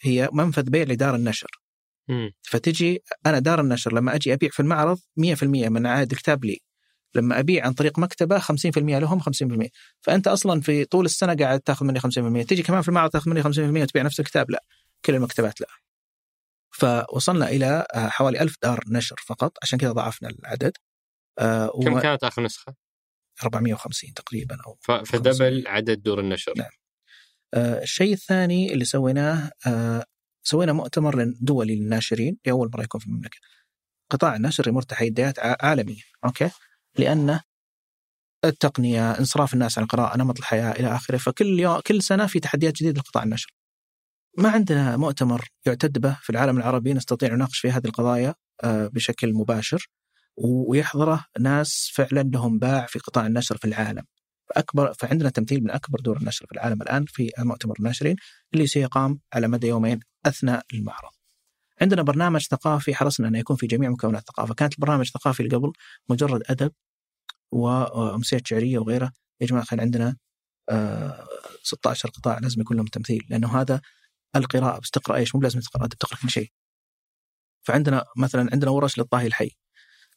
هي منفذ بيع لدار النشر.
مم.
فتجي أنا دار النشر لما أجي أبيع في المعرض 100% من عائد الكتاب لي. لما أبيع عن طريق مكتبة 50% لهم 50% فأنت أصلا في طول السنة قاعد تأخذ مني 50% تيجي كمان في المعرض تأخذ مني 50% وتبيع نفس الكتاب؟ لا. كل المكتبات لا. فوصلنا إلى آه، حوالي ألف دار نشر فقط. عشان كذا ضاعفنا العدد. آه،
كم كانت آخر نسخة؟
450 تقريبا
أو. فدبل عدد دور النشر
نعم. آه، الشيء الثاني اللي سويناه آه، سوينا مؤتمر دولي للناشرين لاول مرة يكون في المملكة. قطاع النشر يمر تحديات ع- عالمية، أوكي؟ لأن التقنية، انصراف الناس عن القراءة، نمط الحياة إلى آخره، فكل يوم كل سنة في تحديات جديدة لقطاع النشر. ما عندنا مؤتمر يعتد به في العالم العربي نستطيع نناقش في هذه القضايا آه، بشكل مباشر ويحضره ناس فعلا لهم باع في قطاع النشر في العالم. فأكبر فعندنا تمثيل من أكبر دور النشر في العالم الآن في مؤتمر الناشرين اللي سيقام على مدى يومين أثناء المعرض. عندنا برنامج ثقافي حرصنا انه يكون في جميع مكونات الثقافة، كانت البرنامج الثقافي اللي قبل مجرد أدب وامسيات شعرية وغيرها، يا جماعة كان عندنا آه، 16 قطاع لازم يكون لهم تمثيل لأنه هذا القراءة بس تقرا إيش؟ مو لازم تقرأ ادب تقرا كل شيء. فعندنا مثلا عندنا ورش للطهي الحي.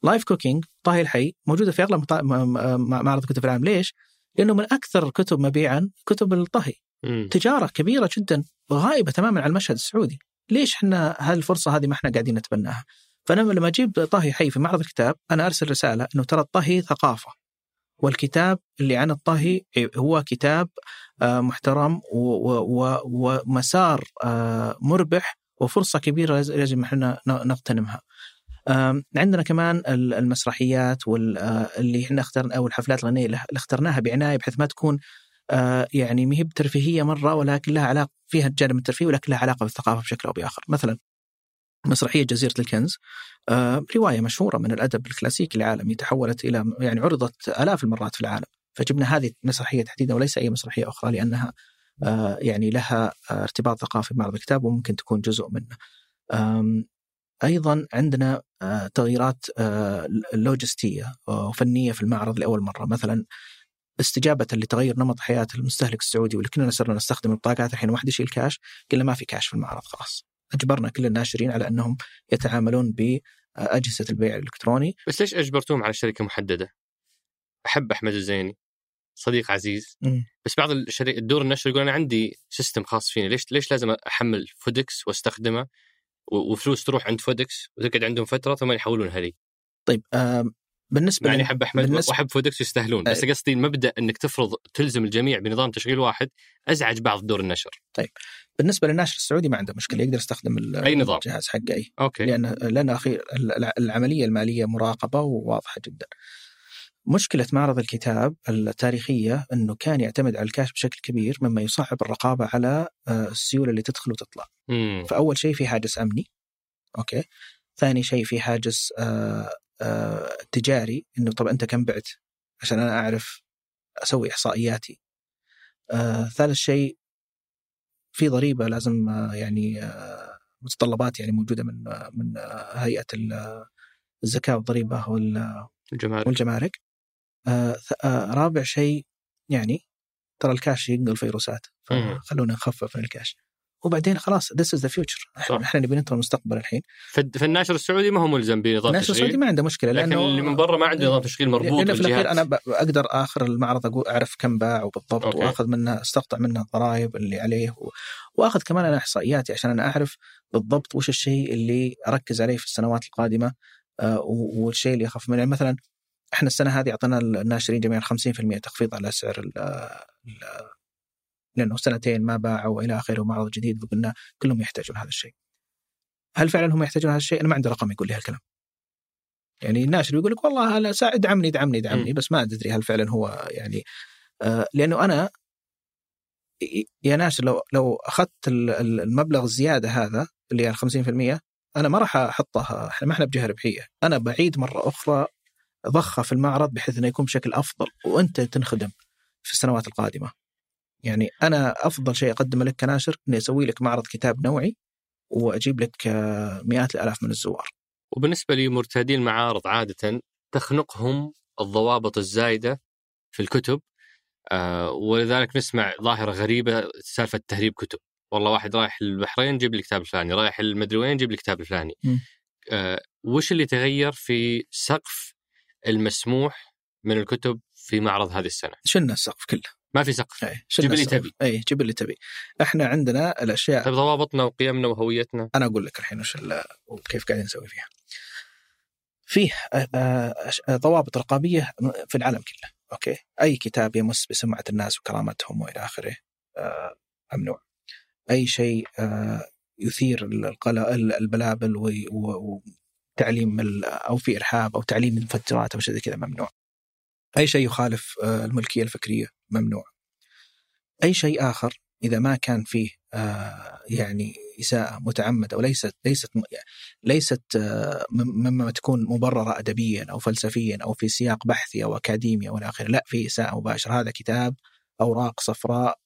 live cooking طهي الحي موجودة في أغلب مطا- م- م- معارض كتب العالم، ليش؟ لأنه من أكثر الكتب مبيعا كتب الطهي.
مم.
تجارة كبيرة جدا غائبه تماما عن المشهد السعودي ليش إحنا هالفرصة هذه ما إحنا قاعدين نتبناها فأنا لما أجيب طهي حي في معرض الكتاب أنا أرسل رسالة إنه ترى الطهي ثقافة والكتاب اللي عن الطهي هو كتاب آه، محترم ومسار آه، مربح وفرصة كبيرة لاز- لازم إحنا نغتنمها. عندنا كمان ال- المسرحيات وال- آه، اللي إحنا اخترنا أو الحفلات الغنية اللي اخترناها بعناية بحيث ما تكون يعني ما هي بترفيهية مرة ولكن لها علاقة فيها الجانب الترفيهي ولكن لها علاقة بالثقافة بشكل أو بآخر، مثلا مسرحية جزيرة الكنز رواية مشهورة من الأدب الكلاسيكي العالمي تحولت إلى يعني عرضت آلاف المرات في العالم، فجبنا هذه المسرحية تحديدا وليس أي مسرحية أخرى لأنها آه، يعني لها ارتباط ثقافي بمعرض الكتاب وممكن تكون جزء منه. أيضا عندنا آه، تغييرات آه، لوجستية وفنيه في المعرض لأول مرة، مثلا استجابة لتغير نمط حياة المستهلك السعودي واللي كنا صرنا نستخدم البطاقات الحين واحد يشيل كاش قلنا ما في كاش في المعرض خلاص أجبرنا كل الناشرين على أنهم يتعاملون بأجهزة البيع الإلكتروني
بس ليش أجبرتوهم على شركة محددة؟ أحب أحمد الزيني صديق عزيز
مم.
بس بعض الشركات الدور النشر يقول أنا عندي system خاص فيني ليش ليش لازم أحمل Foodics وأستخدمه وفلوس تروح عند Foodics وتقعد عندهم فترة ثم يحولونها لي
طيب آم، بالنسبة
يعني أحب أحمد
بالنسبة-
واحب Foodics يستاهلون بس
أي.
قصدي المبدا إنك تفرض تلزم الجميع بنظام تشغيل واحد أزعج بعض دور النشر.
بالنسبة للناشر السعودي ما عنده مشكلة يقدر يستخدم
أي نظام.
الجهاز حقه أي.
أوكي.
لأن لأن أخير ال- العملية المالية مراقبة وواضحة جدا. مشكلة معرض الكتاب التاريخية أنه كان يعتمد على الكاش بشكل كبير مما يصعب الرقابة على آه، السيولة اللي تدخل وتطلع.
مم.
فأول شيء في حاجز أمني أوكي؟ ثاني شيء في حاجز آه، آه، تجاري أنه طب أنت كم بعت؟ عشان أنا أعرف أسوي إحصائياتي. ثالث شيء في ضريبة لازم يعني متطلبات يعني موجودة من من هيئة ال- الزكاة والضريبة وال-
الجمارك.
والجمارك. آه آه رابع شيء يعني ترى الكاش ينقل فيروسات. فخلونا نخفف من الكاش وبعدين خلاص this is the future
صح.
إحنا نبي ننتظر المستقبل الحين
في الناشر السعودي ما هو ملزم بنظام
الناس السعودي ما عنده مشكلة
لكن
لأنه
اللي من برا ما عنده نظام تشغيل مربوط
لأنه في الأخير أنا أقدر آخر المعرض أقول أعرف كم باع وبالضبط
أوكي.
وآخذ منها أستقطع منها الضرائب اللي عليه و... وآخذ كمان أنا إحصائياتي عشان أنا أعرف بالضبط وش الشيء اللي أركز عليه في السنوات القادمة آه والشيء اللي أخاف منه يعني مثلا إحنا السنة هذه أعطينا الناشرين جميعا 50% تخفيض على سعر ال ال لأنه سنتين ما باعوا والى آخره ومعرض جديد وقلنا كلهم يحتاجون هذا الشيء. هل فعلا هم يحتاجون هذا الشيء؟ أنا ما عندي رقم يقول لي هالكلام. يعني الناشر يقول لك والله هلا ادعمني ادعمني ادعمني بس ما أدري هل فعلا هو يعني آه لأنه أنا يا ناشر لو لو أخذت ال- ال- المبلغ الزيادة هذا اللي هي ال 50% أنا ما راح أحطها إحنا ما إحنا بجهة ربحية، أنا بعيد مرة أخرى ضخها في المعرض بحيث إنه يكون بشكل أفضل وأنت تنخدم في السنوات القادمة. يعني أنا أفضل شيء أقدمه لك كناشر إني أسوي لك معرض كتاب نوعي وأجيب لك آه، مئات الآلاف من الزوار.
وبالنسبة لمرتادين المعارض عادة تخنقهم الضوابط الزايدة في الكتب آه ولذلك نسمع ظاهرة غريبة سالفة تهريب كتب والله واحد رايح البحرين جيب لي الكتاب الفلاني رايح المدري وين جيب لي الكتاب الفلاني. آه وش اللي تغير في سقف المسموح من الكتب في معرض هذه السنة
شلنا السقف كله.
ما في سقف
شلنا
جيب اللي. تبي.
اي جيب اللي تبي. إحنا عندنا الأشياء
طيب ضوابطنا وقيمنا وهويتنا
أنا أقول لك الحين وش ال- وكيف قاعدين نسوي فيها. فيه آه، آه، آه، ضوابط رقابية في العالم كله، أوكي؟ أي كتاب يمس بسمعة الناس وكرامتهم وإلى آخره ممنوع. أي شيء يثير القلق البلابل ال- أو في إرهاب أو تعليم المفجرات أو شيء زي كذا ممنوع. أي شيء يخالف آه، الملكية الفكرية ممنوع. أي شيء آخر إذا ما كان فيه آه، يعني إساءة متعمدة وليست ليست ليست آه، مم- مما تكون مبررة ادبيا أو فلسفيا أو في سياق بحثي أو أكاديمي أو إلى آخره، لا في إساءة مباشرة، هذا كتاب أوراق صفراء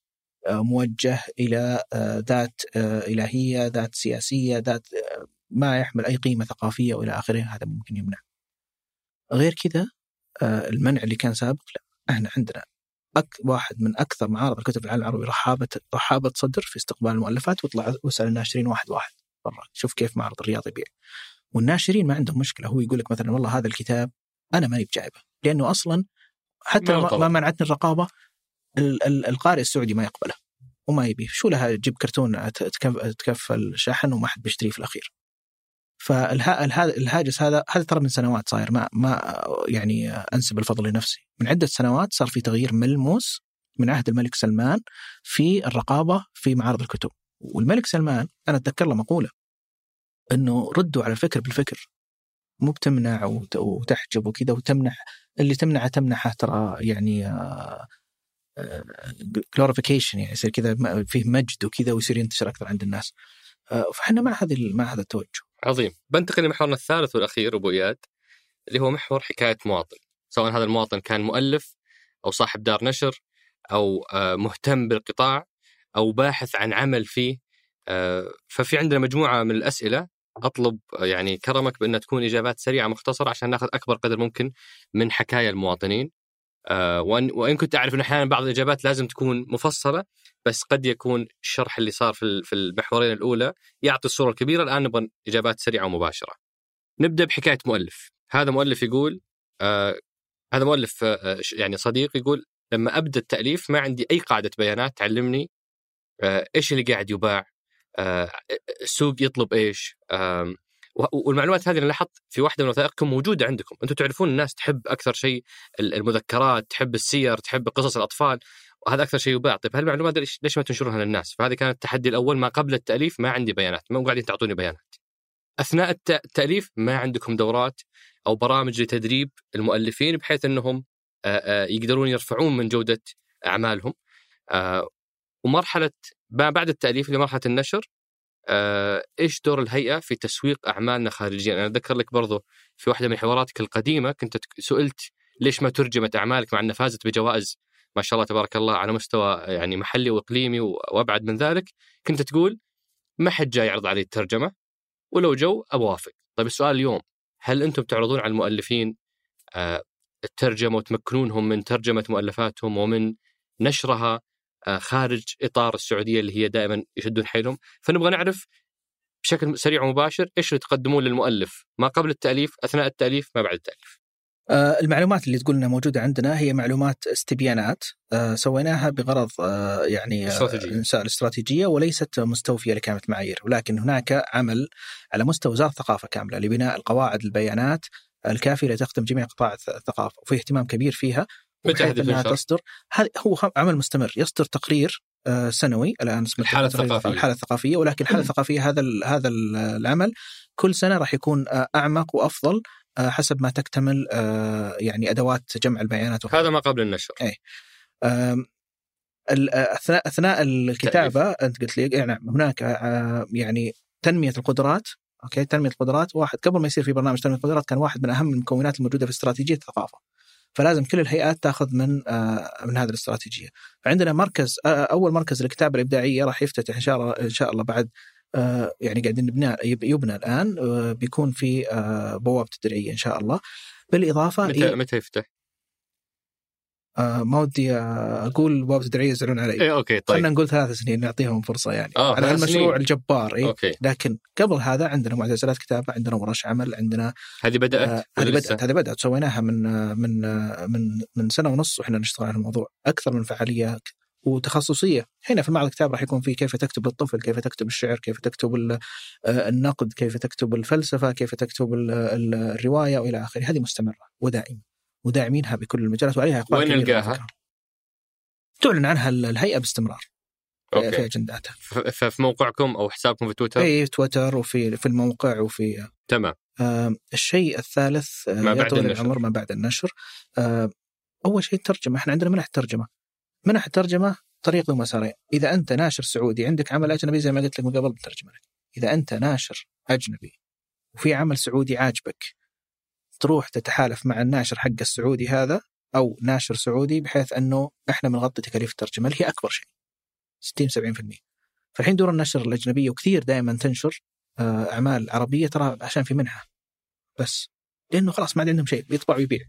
موجه إلى ذات إلهية، ذات سياسية، ذات ما يحمل أي قيمة ثقافية وإلى آخره، هذا ممكن يمنع. غير كذا آه، المنع اللي كان سابق لا، إحنا عندنا أك واحد من أكثر معارض الكتب في العالم العربي رحابه رحابة صدر في استقبال المؤلفات واطلع واسال الناشرين واحد واحد. برا شوف كيف معرض الرياض يبيع. والناشرين ما عندهم مشكلة هو يقول لك مثلا والله هذا الكتاب أنا ماني بجايبه لأنه أصلا حتى
ما
ما- منعتني الرقابة ال- ال- القارئ السعودي ما يقبله وما يبيه. شو لها؟ تجيب كرتون تكفل شحن وما حد بيشتريه في الأخير. فالهاجس هذا هذا ترى من سنوات صاير. ما ما يعني أنسب الفضل لنفسي. من عدة سنوات صار في تغيير ملموس من عهد الملك سلمان في الرقابة في معارض الكتب. والملك سلمان أنا أتذكر له مقولة إنه ردوا على الفكر بالفكر. مو بتمنع وت- وتحجب وكذا وتمنح اللي تمنعه تمنحه ترى يعني جلوريفيكيشن يعني يصير كذا فيه مجد وكذا ويصير ينتشر أكثر عند الناس. آه، فإحنا مع هذه مع هذا التوجه.
عظيم. بنتقل لمحورنا الثالث والأخير أبو إياد اللي هو محور حكاية مواطن. سواء هذا المواطن كان مؤلف أو صاحب دار نشر أو آه، مهتم بالقطاع أو باحث عن عمل فيه آه، ففي عندنا مجموعة من الأسئلة. أطلب آه، يعني كرمك بانها تكون إجابات سريعة مختصرة عشان ناخذ أكبر قدر ممكن من حكايا المواطنين. آه، وان وإن كنت أعرف ان أحيانا بعض الإجابات لازم تكون مفصلة بس قد يكون الشرح اللي صار في في المحورين الأولى يعطي الصورة الكبيرة الآن نبغى إجابات سريعة ومباشرة. نبدأ بحكاية مؤلف، هذا مؤلف يقول آه هذا مؤلف آه ش- يعني صديق يقول لما أبدأ التأليف ما عندي أي قاعدة بيانات تعلمني آه إيش اللي قاعد يباع آه السوق يطلب إيش آه والمعلومات هذه أنا لاحظت في واحدة من وثائقكم موجودة عندكم، أنتم تعرفون الناس تحب أكثر شيء ال- المذكرات، تحب السير، تحب قصص الأطفال، وهذا أكثر شيء يباع، طيب هالمعلومات ليش ما تنشرونها للناس؟ فهذا كان التحدي الأول ما قبل التأليف ما عندي بيانات، ما قاعدين تعطوني بيانات. أثناء الت- التأليف ما عندكم دورات أو برامج لتدريب المؤلفين بحيث أنهم يقدرون يرفعون من جودة أعمالهم ومرحلة ما بعد التأليف لمرحلة النشر إيش دور الهيئة في تسويق أعمالنا خارجيا؟ أنا أذكر لك برضو في واحدة من حواراتك القديمة كنت سئلت ليش ما ترجمت أعمالك مع أنها فازت بجوائز ما شاء الله تبارك الله على مستوى يعني محلي وإقليمي وأبعد من ذلك كنت تقول ما حد جاي يعرض علي الترجمة ولو جو ابوافق طيب السؤال اليوم هل أنتم تعرضون على المؤلفين آه، الترجمة وتمكنونهم من ترجمة مؤلفاتهم ومن نشرها آه، خارج إطار السعودية اللي هي دائما يشدون حيلهم. فنبغى نعرف بشكل سريع ومباشر إيش اللي تقدمون للمؤلف؟ ما قبل التأليف أثناء التأليف ما بعد التأليف.
آه، المعلومات اللي تقول إنها موجودة عندنا هي معلومات استبيانات آه، سويناها بغرض آه، يعني
استراتيجية.
الاستراتيجية وليست مستوفية لكافه المعايير ولكن هناك عمل على مستوى وزارة الثقافة كاملة لبناء القواعد البيانات الكافية لتخدم جميع قطاع الثقافة وفي اهتمام كبير فيها.
بحيث إنها
تصدر. هذا هو عمل مستمر. يصدر تقرير سنوي. الآن
اسمه الحالة الثقافية.
الحالة الثقافية. ولكن الحالة الثقافية هذا هذا العمل كل سنة راح يكون أعمق وأفضل آه، حسب ما تكتمل آه، يعني أدوات جمع البيانات
هذا ما قبل النشر.
اي اثناء أثناء الكتابة أنت قلت لي يعني هناك آه، يعني تنمية القدرات. أوكي تنمية القدرات. واحد قبل ما يصير في برنامج تنمية القدرات كان واحد من أهم المكونات الموجودة في استراتيجية الثقافة. فلازم كل الهيئات تاخذ من من هذه الاستراتيجية فعندنا مركز أول مركز للكتابة الإبداعية راح يفتتح إن شاء الله إن شاء الله بعد آه، يعني قاعدين نبنى يبنى الآن آه، بيكون في آه، بوابة الدرعيه إن شاء الله بالإضافة
متى متى يفتح؟
ما ودي أقول بوابه الدرعيه يزعلون علي.
اي أوكي طيب.
خلينا نقول ثلاث سنين نعطيهم فرصة يعني.
آه
على المشروع الجبار
إيه؟ أوكي.
لكن قبل هذا عندنا معتزلات كتابه عندنا ورش عمل عندنا
هذه بدأت
آه هذه بدأت هذه بدأت سويناها من من من من سنة ونص وإحنا نشتغل على الموضوع. أكثر من فعالية وتخصصية. هنا في معرض الكتاب راح يكون في كيف تكتب للطفل كيف تكتب الشعر كيف تكتب آه، النقد كيف تكتب الفلسفة كيف تكتب الرواية وإلى آخره. هذه مستمرة ودائمة. وداعمينها بكل المجالات وعليها
إقبال وين نلقاها؟
تعلن عنها الهيئة باستمرار أوكي. في أجنداتها.
ففي موقعكم أو حسابكم في تويتر؟
في تويتر وفي في الموقع وفي
تمام.
آه الشيء الثالث
آه، ما بعد النشر.
العمر ما بعد النشر. آه أول شيء الترجمه إحنا عندنا منح ترجمة. منح الترجمه طريق ومسارين. إذا أنت ناشر سعودي عندك عمل أجنبي زي ما قلت لك من قبل بترجمه لك إذا أنت ناشر أجنبي وفي عمل سعودي عاجبك تروح تتحالف مع الناشر حق السعودي هذا أو ناشر سعودي بحيث أنه إحنا بنغطي تكاليف الترجمة اللي هي أكبر شيء 60 70% فالحين دور النشر الاجنبيه وكثير دائما تنشر آه، أعمال عربية ترى عشان في منحة. بس لأنه خلاص ما عندهم شيء بيطبع ويبيع.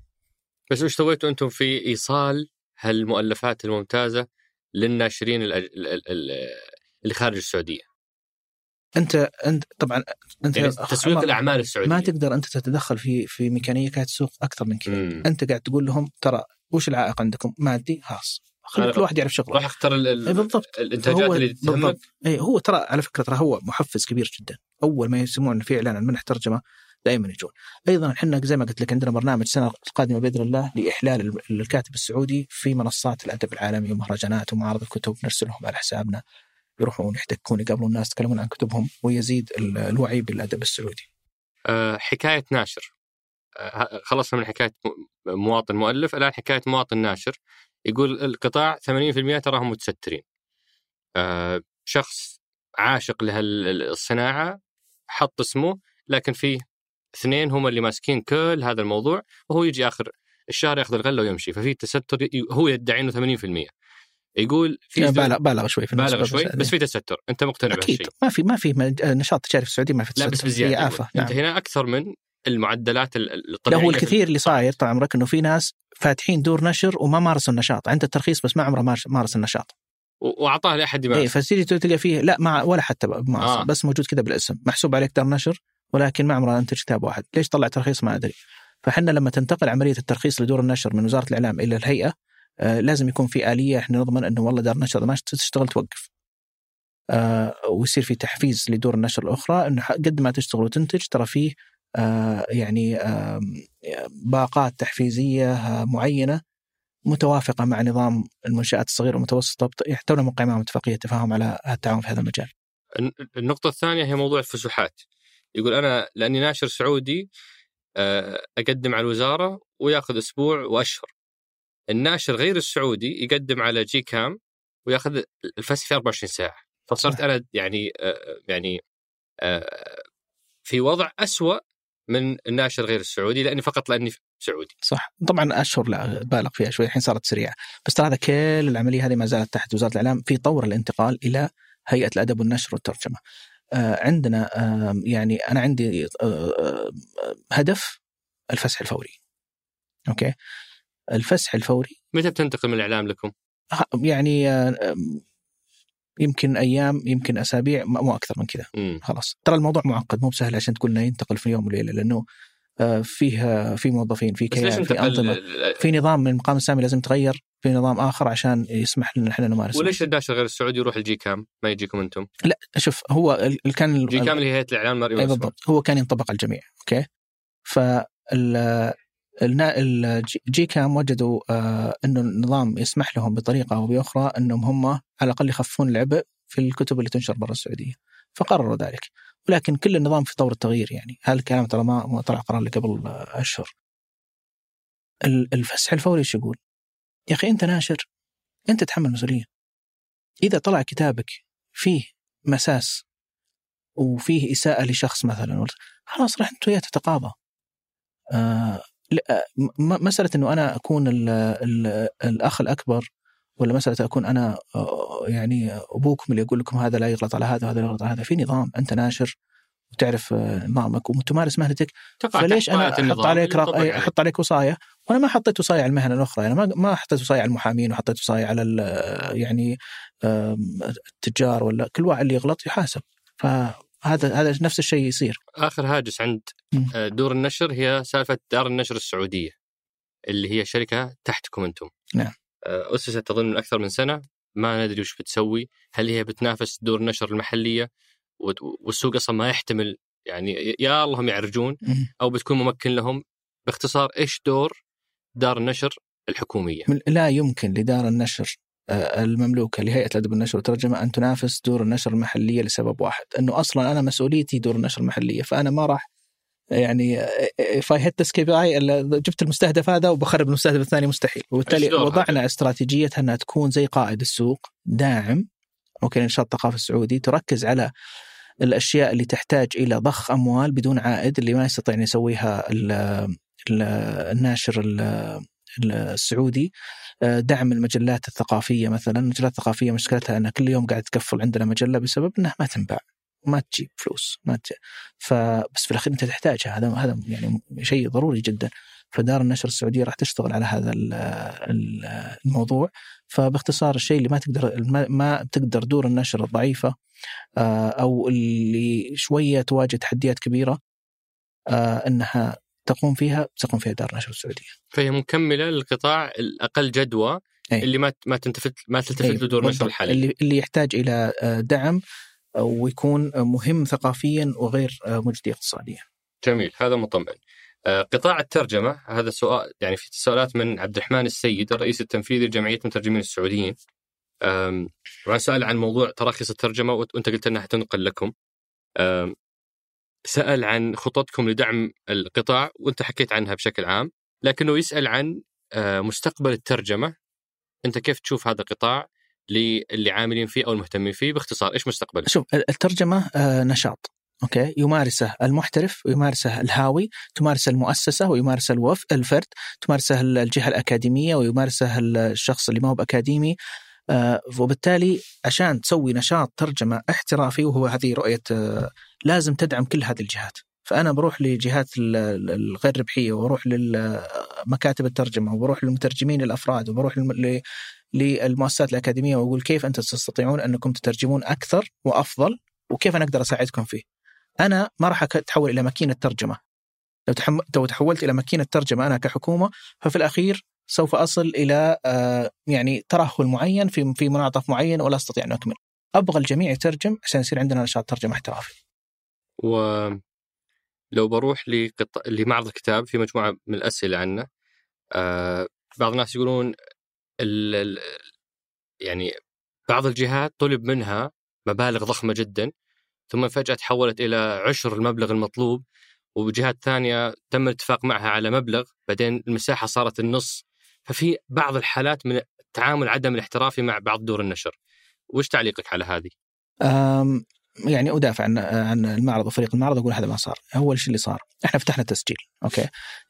بس وش سويتوا أنتم في إيصال هالمؤلفات الممتازة للناشرين اللي خارج السعودية؟
أنت أنت طبعا أنت
يعني تسويق الأعمال السعودية.
ما تقدر أنت تتدخل في في ميكانيكات السوق أكثر من كذا. أنت قاعد تقول لهم ترى وش العائق عندكم؟ مادي خلاص. خلي كل واحد يعرف شغله.
راح أختار
إيه، بالضبط.
الإنتاجات اللي تهمك.
اي هو ترى على فكرة ترى هو محفز كبير جدا. أول ما يسمعون في إعلان عن منح ترجمة دائما يجون. أيضا إحنا زي ما قلت لك عندنا برنامج السنة القادمة بإذن الله لإحلال الكاتب السعودي في منصات الأدب العالمي ومهرجانات ومعارض الكتب نرسلهم على حسابنا. يروحون يحتكون يقابلون الناس يتكلمون عن كتبهم ويزيد الوعي بالأدب السعودي.
أه حكاية ناشر أه خلصنا من حكاية مواطن مؤلف الآن حكاية مواطن ناشر يقول القطاع 80% تراهم متسترين. أه شخص عاشق لهالصناعه حط اسمه لكن في اثنين هم اللي ماسكين كل هذا الموضوع وهو يجي آخر الشهر ياخذ الغلة ويمشي ففي تستر هو يدعي إنه 80% يقول
في بالغ بالغ شوي في
بالغ شوي بس في تستر. أنت مقتنع
بهالشيء ما في ما في نشاط تجاري في السعودية ما في
تستر لا بس بزيادة هي آفة. نعم. انت هنا أكثر من المعدلات الطبيعية
لا هو الكثير اللي صاير طال عمرك إنه في ناس فاتحين دور نشر وما مارسوا النشاط. عنده الترخيص بس ما عمره مارس النشاط.
وأعطاه لأحد يمارس.
اي فتيجي تلقى فيه لا ما ولا حتى مارس. آه. بس موجود كذا بالاسم. محسوب عليك دار نشر ولكن ما عمره أنتج كتاب واحد. ليش طلع ترخيص؟ ما أدري. فحنا لما تنتقل عملية الترخيص لدور النشر من وزارة الإعلام إلى الهيئة لازم يكون في آلية إحنا نضمن إنه والله دار النشر ما تشتغل توقف آه ويصير في تحفيز لدور النشر الأخرى إنه قد ما تشتغل وتنتج ترى فيه آه يعني آه باقات تحفيزية آه معينة متوافقة مع نظام المنشآت الصغيره والمتوسطه يحتوي من قائمه اتفاقيه تفاهم على التعاون في هذا المجال.
النقطة الثانية هي موضوع الفسحات. يقول أنا لأني ناشر سعودي آه، أقدم على الوزارة وياخذ أسبوع وأشهر الناشر غير السعودي يقدم على جي كام وياخذ الفسح في 24 ساعة. فصرت. أنا يعني آه، يعني آه، في وضع أسوأ من الناشر غير السعودي لأني فقط لأني سعودي.
صح. طبعا أشهر لا بالغ فيها شوي الحين صارت سريعة. بس ترى هذا كل العملية هذه ما زالت تحت وزارة الإعلام في طور الانتقال إلى هيئة الأدب والنشر والترجمة. آه عندنا آه يعني أنا عندي آه هدف الفسح الفوري. أوكي؟ الفسح الفوري.
متى بتنتقل من الإعلام لكم؟
ه- يعني آه آم، يمكن أيام يمكن أسابيع مو أكثر من كذا. خلاص. ترى الموضوع معقد مو بسهل عشان تقول إنه ينتقل في يوم وليلة لأنه آه، فيه في موظفين في كيان في
أنظمة.
في نظام من المقام السامي لازم يتغير في نظام آخر عشان يسمح لنا إحنا نمارس
وليش الناشر غير السعودي يروح ال GCAM؟ ما يجيكم أنتم؟
لا شوف هو كان ال-
GCAM اللي هي هيئة الإعلام؟ المرئي.
بالضبط. هو كان ينطبق على الجميع أوكي؟ فال ال G- GCAM وجدوا آه إنه النظام يسمح لهم بطريقة أو بأخرى إنهم هم على الأقل يخففون العبء في الكتب اللي تنشر برا السعودية. فقرروا ذلك. ولكن كل النظام في طور التغيير يعني. هذا الكلام ترى ما طلع قرار قبل أشهر. ال- الفسح الفوري إيش يقول؟ يا أخي أنت ناشر. أنت تحمل مسؤولية. إذا طلع كتابك فيه مساس وفيه إساءة لشخص مثلا خلاص راح أنت وياه تتقاضى. آه مسألة إنه أنا أكون ال ال الأخ الأكبر ولا مسألة أكون أنا آه، يعني ابوكم اللي يقول لكم هذا لا يغلط على هذا وهذا لا يغلط على هذا. في نظام أنت ناشر وتعرف آه، نظامك وتمارس مهنتك. فليش أنا
أحط
عليك. أحط عليك وصايه وأنا ما حطيت وصايه على المهن الأخرى. أنا ما ما حطيت وصايه على المحامين وحطيت وصايه على ال- يعني التجار ولا كل واحد اللي يغلط يحاسب. فهذا هذا نفس الشيء يصير
آخر هاجس عند. آه، دور النشر هي سالفة دار النشر السعودية اللي هي شركة تحتكم أنتم.
نعم.
آه، أسست أظن من أكثر من سنة ما ندري وش بتسوي، هل هي بتنافس دور النشر المحلية والسوق أصلا ما يحتمل يعني يا الله هم يعرجون. أو بتكون ممكن لهم باختصار إيش دور دار النشر
الحكومية؟ لا يمكن لدار النشر المملوكة لهيئة الأدب والنشر والترجمة أن تنافس دور النشر المحلية لسبب واحد أنه أصلا أنا مسؤوليتي دور النشر المحلية فأنا ما راح يعني if I hit the KPI جبت المستهدف هذا وبخرب المستهدف الثاني مستحيل وبالتالي؟ وضعنا استراتيجيتها أنها تكون زي قائد السوق داعم أوكي لنشاط الثقافة السعودي تركز على الأشياء اللي تحتاج إلى ضخ أموال بدون عائد اللي ما يستطيع أن يسويها ال ال الناشر ال- السعودي دعم المجلات الثقافية مثلا، المجلات الثقافية مشكلتها أنها كل يوم قاعد تكفل عندنا مجلة بسبب إنها ما تنباع ما تجيب فلوس ما ت... فبس في الأخير أنت تحتاجها. هذا هذا يعني شيء ضروري جدا. فدار النشر السعودية راح تشتغل على هذا ال- ال- الموضوع. فباختصار الشيء اللي ما تقدر ما- ما تقدر دور النشر الضعيفة آه، أو اللي شوية تواجه تحديات كبيرة آه، إنها تقوم فيها تقوم فيها دار النشر السعودية.
فهي مكملة للقطاع الأقل جدوى
أي.
اللي ما ما تنتفت ما تلتفت له دور النشر. الحالي.
اللي اللي يحتاج إلى آه، دعم آه، ويكون مهم ثقافيا وغير آه، مجدي اقتصاديا.
جميل هذا مطمئن. قطاع الترجمة هذا سؤال يعني في تساؤلات من عبد الرحمن السيد الرئيس التنفيذي لجمعية المترجمين السعوديين. سأل عن موضوع تراخيص الترجمة وأنت- وانت قلت أنها حتنقل لكم. سأل عن خططكم لدعم القطاع وأنت حكيت عنها بشكل عام لكنه يسأل عن آه، مستقبل الترجمة. أنت كيف تشوف هذا القطاع للي عاملين فيه أو المهتمين فيه باختصار إيش مستقبله؟
شوف الترجمة آه، نشاط أوكي؟ يمارسه المحترف ويمارسه الهاوي تمارسه المؤسسة ويمارسه الوف الفرد تمارسه الجهة الأكاديمية ويمارسه الشخص اللي ما هو بأكاديمي. وبالتالي عشان تسوي نشاط ترجمة احترافي وهو هذه رؤية آه، لازم تدعم كل هذه الجهات فأنا بروح لجهات ال- ال- الغير ربحية وبروح لمكاتب الترجمة وبروح للمترجمين الأفراد وبروح للمؤسسات الأكاديمية وأقول كيف أنتم تستطيعون أنكم تترجمون أكثر وأفضل وكيف أنا أقدر أساعدكم فيه. أنا ما راح أتحول إلى ماكينة ترجمة. لو تحولت إلى ماكينة ترجمة أنا كحكومة ففي الأخير سوف أصل إلى آه، يعني ترهل معين في في منعطف معين ولا أستطيع أن أكمل. أبغى الجميع يترجم عشان يصير عندنا نشاط ترجمة احترافي.
ولو بروح لقط... لمعرض الكتاب في مجموعة من الأسئلة عنه آه بعض الناس يقولون ال... ال... يعني بعض الجهات طلب منها مبالغ ضخمة جدا ثم فجأة تحولت إلى عشر المبلغ المطلوب وجهات ثانية تم الاتفاق معها على مبلغ بعدين المساحة صارت النص ففي بعض الحالات من التعامل عدم الاحترافي مع بعض دور النشر وش تعليقك على هذه؟
يعني أدافع عن عن المعرض وفريق المعرض أقول هذا ما صار، أول شيء اللي صار إحنا فتحنا تسجيل، أوكي؟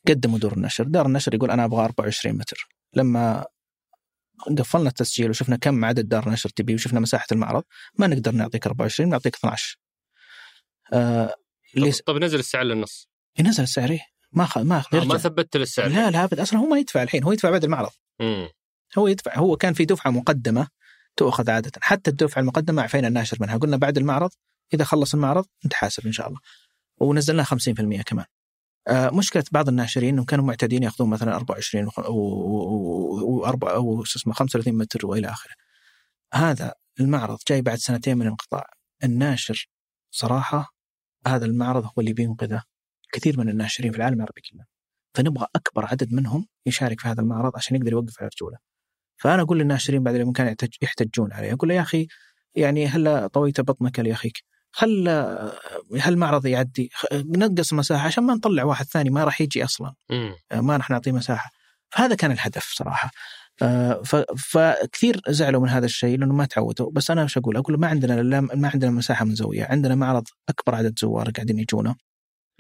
قدموا دور النشر، دار النشر يقول أنا أبغى 24 متر، لما قفلنا التسجيل وشفنا كم عدد دار نشر تبي وشفنا مساحة المعرض ما نقدر نعطيك 24 نعطيك 12
آه طب, طب نزل السعر للنص
ينزل السعر؟ ما خ... ما
آه ما ثبتت السعر
لا لا ابد أصلا هو ما يدفع الحين هو يدفع بعد المعرض.
مم.
هو يدفع هو كان في دفعة مقدمة تؤخذ عادة. حتى الدفعة المقدمة عفينا الناشر منها. قلنا بعد المعرض إذا خلص المعرض انت حاسب إن شاء الله. ونزلنا 50% كمان. آه مشكلة بعض الناشرين إنهم كانوا معتادين يأخذون مثلا 24 و 4 أو شو اسمه 35 متر وإلى آخره. هذا المعرض جاي بعد سنتين من الانقطاع. الناشر صراحة هذا المعرض هو اللي بينقذه كثير من الناشرين في العالم العربي كله. فنبغى أكبر عدد منهم يشارك في هذا المعرض عشان يقدر يوقف على رجوله. فأنا أقول للناشرين بعد الامكان يحتجون عليه، أقول له يا أخي يعني هلا طويت بطنك لأخيك خل هالمعرض يعدي نقص المساحه عشان ما نطلع واحد ثاني ما راح يجي أصلا
م.
ما راح نعطيه مساحة فهذا كان الهدف صراحة آه، فكثير زعلوا من هذا الشيء لأنه ما تعودوا بس أنا إيش أقول؟ أقول ما عندنا ما عندنا مساحة من زاوية، عندنا معرض أكبر عدد زوار قاعدين يجونا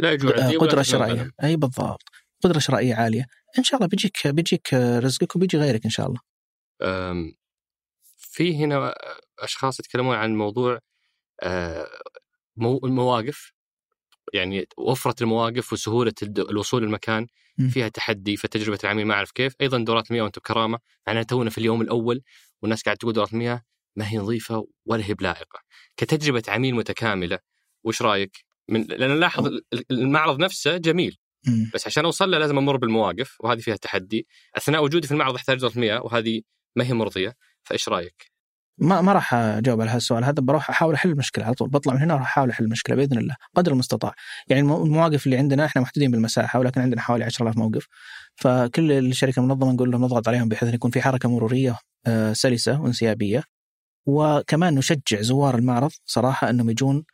لا
قدرة شرائيه أي بالضبط. قدرة شرائيه عالية. إن شاء الله بيجيك بيجيك رزقك وبيجي غيرك إن شاء الله.
في هنا أشخاص يتكلمون عن موضوع آه، المواقف. يعني وفرة المواقف وسهولة الوصول للمكان. فيها تحدي فتجربة العميل ما أعرف كيف. أيضا دورات المياه وأنتم بكرامة. معناها تونا في اليوم الأول والناس قاعد تقول دورات المياه ما هي نظيفة ولا هي بلائقة. كتجربة عميل متكاملة وش رأيك؟ من لأن نلاحظ المعرض نفسه جميل. بس عشان أوصل له لازم أمر بالمواقف وهذه فيها تحدي. أثناء وجودي في المعرض أحتاج دورة المياه وهذه ما هي مرضية. فإيش رأيك؟
ما ما راح أجاوب على هالسؤال. هذا بروح أحاول أحل المشكلة على طول. بطلع من هنا راح أحاول أحل المشكلة بإذن الله قدر المستطاع. يعني المواقف اللي عندنا إحنا محدودين بالمساحة ولكن عندنا حوالي 10000 موقف. فكل الشركة المنظمة نقول لهم نضغط عليهم بحيث يكون في حركة مرورية آه، سلسة وانسيابية. وكمان نشجع زوار المعرض صراحة أنهم يجون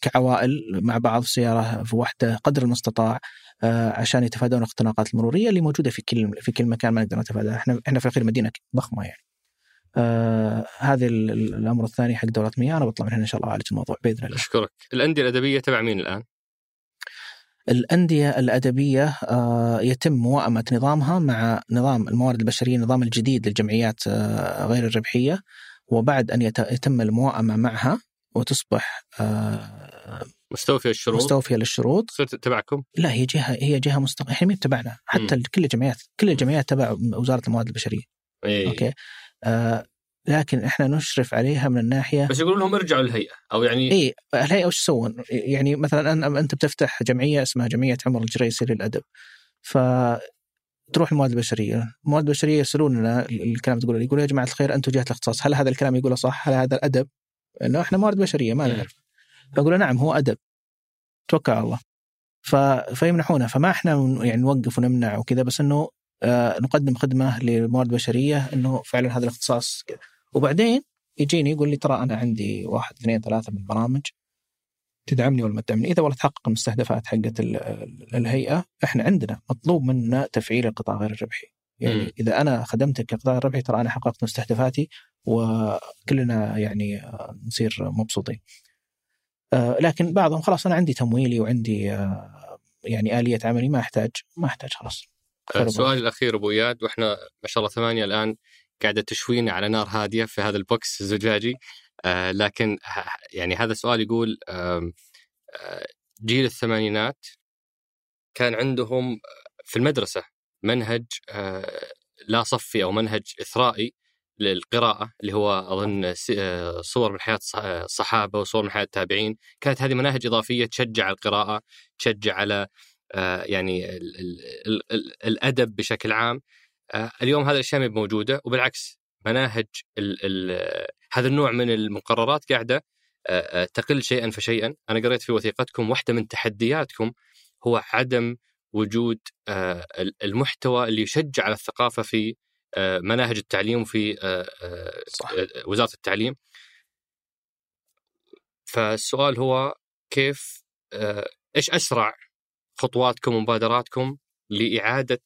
كعوائل مع بعض سيارة في وحدة قدر المستطاع آه، عشان يتفادون الاختناقات المرورية اللي موجودة في كل في كل مكان ما نقدر نتفاداها إحنا إحنا في الأخير مدينة ضخمة يعني آه هذا الأمر الثاني حق دولة مياه أنا بطلع من هنا إن شاء الله أعالج الموضوع بإذن الله.
أشكرك. الأندية الأدبية تبع مين الآن؟
الأندية الأدبية آه يتم موائمة نظامها مع نظام الموارد البشرية النظام الجديد للجمعيات آه غير الربحية وبعد أن يتم الموائمة معها وتصبح آه
مستوفية الشروط
مستوفية للشروط
صرت تبعكم؟
لا هي جهة هي جهة مستقلة إحنا مين تبعنا حتى م. كل الجمعيات كل الجمعيات تبع وزارة الموارد البشرية
إيه.
أوكي آه لكن إحنا نشرف عليها من الناحية
بس يقولون لهم ارجعوا للهيئة أو يعني
إي الهيئة وش يسوون؟ يعني مثلا أنت بتفتح جمعية اسمها جمعية عمر الجريسي للأدب ف تروح الموارد البشرية، الموارد البشرية يرسلون لنا الكلام تقول يقول يا جماعة الخير أنتم جهة الاختصاص، هل هذا الكلام يقوله صح؟ هل هذا الأدب؟ إنه إحنا موارد بشرية ما نعرف. فأقول نعم هو أدب. توكل على الله. ف... فيمنحونه فما إحنا يعني نوقف ونمنع وكذا بس إنه آه، نقدم خدمة للموارد البشريه إنه فعلا هذا الاختصاص كذا وبعدين يجيني يقول لي ترى أنا عندي واحد اثنين ثلاثة من البرامج تدعمني ولا ما تدعمني إذا والله تحقق المستهدفات حقت الهيئة إحنا عندنا مطلوب منا تفعيل القطاع غير الربحي يعني م. إذا أنا خدمتك كقطاع ربحي ترى أنا حققت مستهدفاتي وكلنا يعني آه، نصير مبسوطين. آه، لكن بعضهم خلاص أنا عندي تمويلي وعندي يعني آلية عملي ما أحتاج ما أحتاج خلاص.
السؤال الأخير أبو إياد وإحنا ما شاء الله ثمانية الآن قاعدة تشوينا على نار هادية في هذا البوكس الزجاجي. آه لكن يعني هذا السؤال يقول آه جيل الثمانينات كان عندهم في المدرسة منهج آه لا صفي أو منهج إثرائي للقراءة اللي هو أظن آه، صور من حياة الصحابه وصور من حياة التابعين، كانت هذه مناهج إضافية تشجع القراءة، تشجع على آه، يعني ال ال ال الأدب بشكل عام. آه، اليوم هذه الأشياء موجودة وبالعكس مناهج ال ال هذا النوع من المقررات قاعدة آه، تقل شيئا فشيئا. أنا قريت في وثيقتكم واحدة من تحدياتكم هو عدم وجود المحتوى اللي يشجع على الثقافة في مناهج التعليم في صح. وزارة التعليم فالسؤال هو كيف إيش أسرع خطواتكم ومبادراتكم لإعادة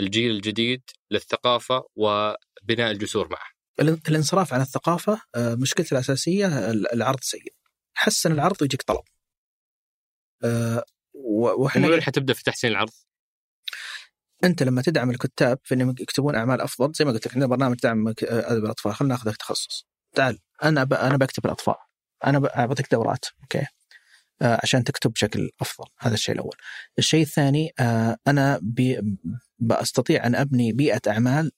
الجيل الجديد للثقافة وبناء الجسور معه.
الانصراف عن الثقافة آه، مشكلته الأساسية العرض سيء. حسن العرض ويجيك طلب.
وإحنا حتبدأ في تحسين العرض؟
أنت لما تدعم الكتاب في إنهم يكتبون أعمال أفضل زي ما قلت لك عندنا برنامج دعم ادب الاطفال خلينا ناخذ تخصص. تعال أنا. أنا بكتب الأطفال. أنا بعطيك دورات أوكي؟ آه عشان تكتب بشكل أفضل. هذا الشيء الأول. الشيء الثاني آه أنا بي... بستطيع أن أبني بيئة أعمال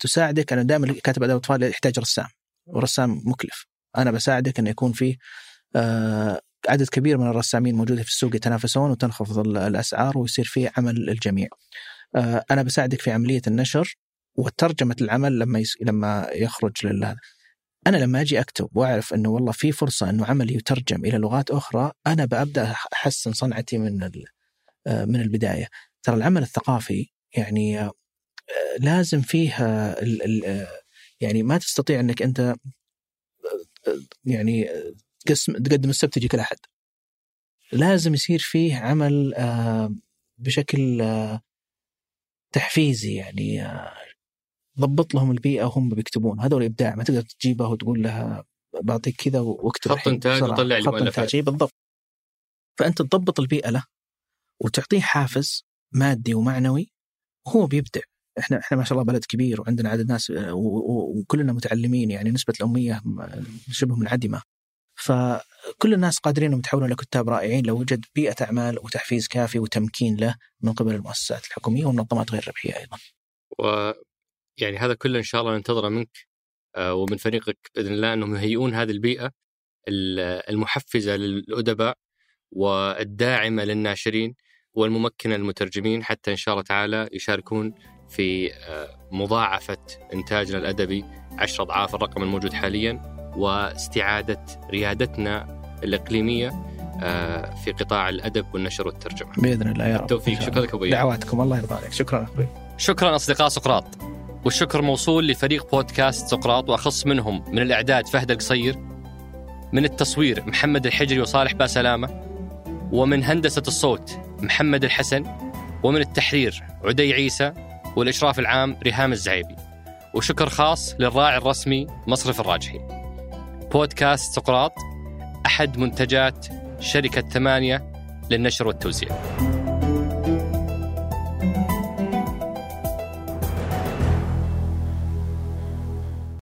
تساعدك. أنا دائما كاتب ادب اطفال يحتاج رسام. ورسام مكلف. أنا بساعدك انه يكون فيه آه عدد كبير من الرسامين موجودين في السوق يتنافسون وتنخفض الأسعار ويصير في عمل الجميع. آه، أنا بساعدك في عملية النشر وترجمة العمل لما يس... لما يخرج لل أنا لما أجي أكتب وأعرف إنه والله في فرصة إنه عملي يترجم إلى لغات أخرى أنا ببدا أحسن صنعتي من ال... آه، من البداية. ترى العمل الثقافي يعني آه، لازم فيه ال... ال... يعني ما تستطيع إنك أنت يعني تقسم تقدم السبت تجيك الاحد. لازم يصير فيه عمل بشكل تحفيزي يعني ضبط لهم البيئة وهم بيكتبون. هذول إبداع ما تقدر تجيبه وتقول لها بعطيك كذا واكتب
خط إنتاج وطلع
لي مؤلفات. بالضبط. فأنت تضبط البيئة له وتعطيه حافز مادي ومعنوي وهو بيبدع. إحنا إحنا ما شاء الله بلد كبير وعندنا عدد ناس وكلنا متعلمين يعني نسبة الأمية شبه منعدمه فكل الناس قادرين انهم يتحولون لكتاب رائعين لو وجد بيئة أعمال وتحفيز كافي وتمكين له من قبل المؤسسات الحكومية والمنظمات غير الربحية أيضا.
ويعني هذا كله إن شاء الله ننتظره منك آه، ومن فريقك بإذن الله إنهم يهيئون هذه البيئة المحفزة للأدباء والداعمة للناشرين والممكنة للمترجمين حتى إن شاء الله تعالى يشاركون في آه، مضاعفة إنتاجنا الأدبي عشر أضعاف الرقم الموجود حاليا واستعادة ريادتنا الإقليمية آه، في قطاع الأدب والنشر والترجمة.
بإذن الله يا رب.
توفيق شكرا لك أبوي
دعواتكم. الله يرضى عليك. شكرا أخوي.
شكرا أصدقاء سقراط. والشكر موصول لفريق بودكاست سقراط وأخص منهم من الإعداد فهد القصير من التصوير محمد الحجري وصالح باسلامة ومن هندسة الصوت محمد الحسن ومن التحرير عدي عيسى والإشراف العام ريهام الزعيبي. وشكر خاص للراعي الرسمي مصرف الراجحي. بودكاست سقراط أحد منتجات شركة ثمانية للنشر والتوزيع.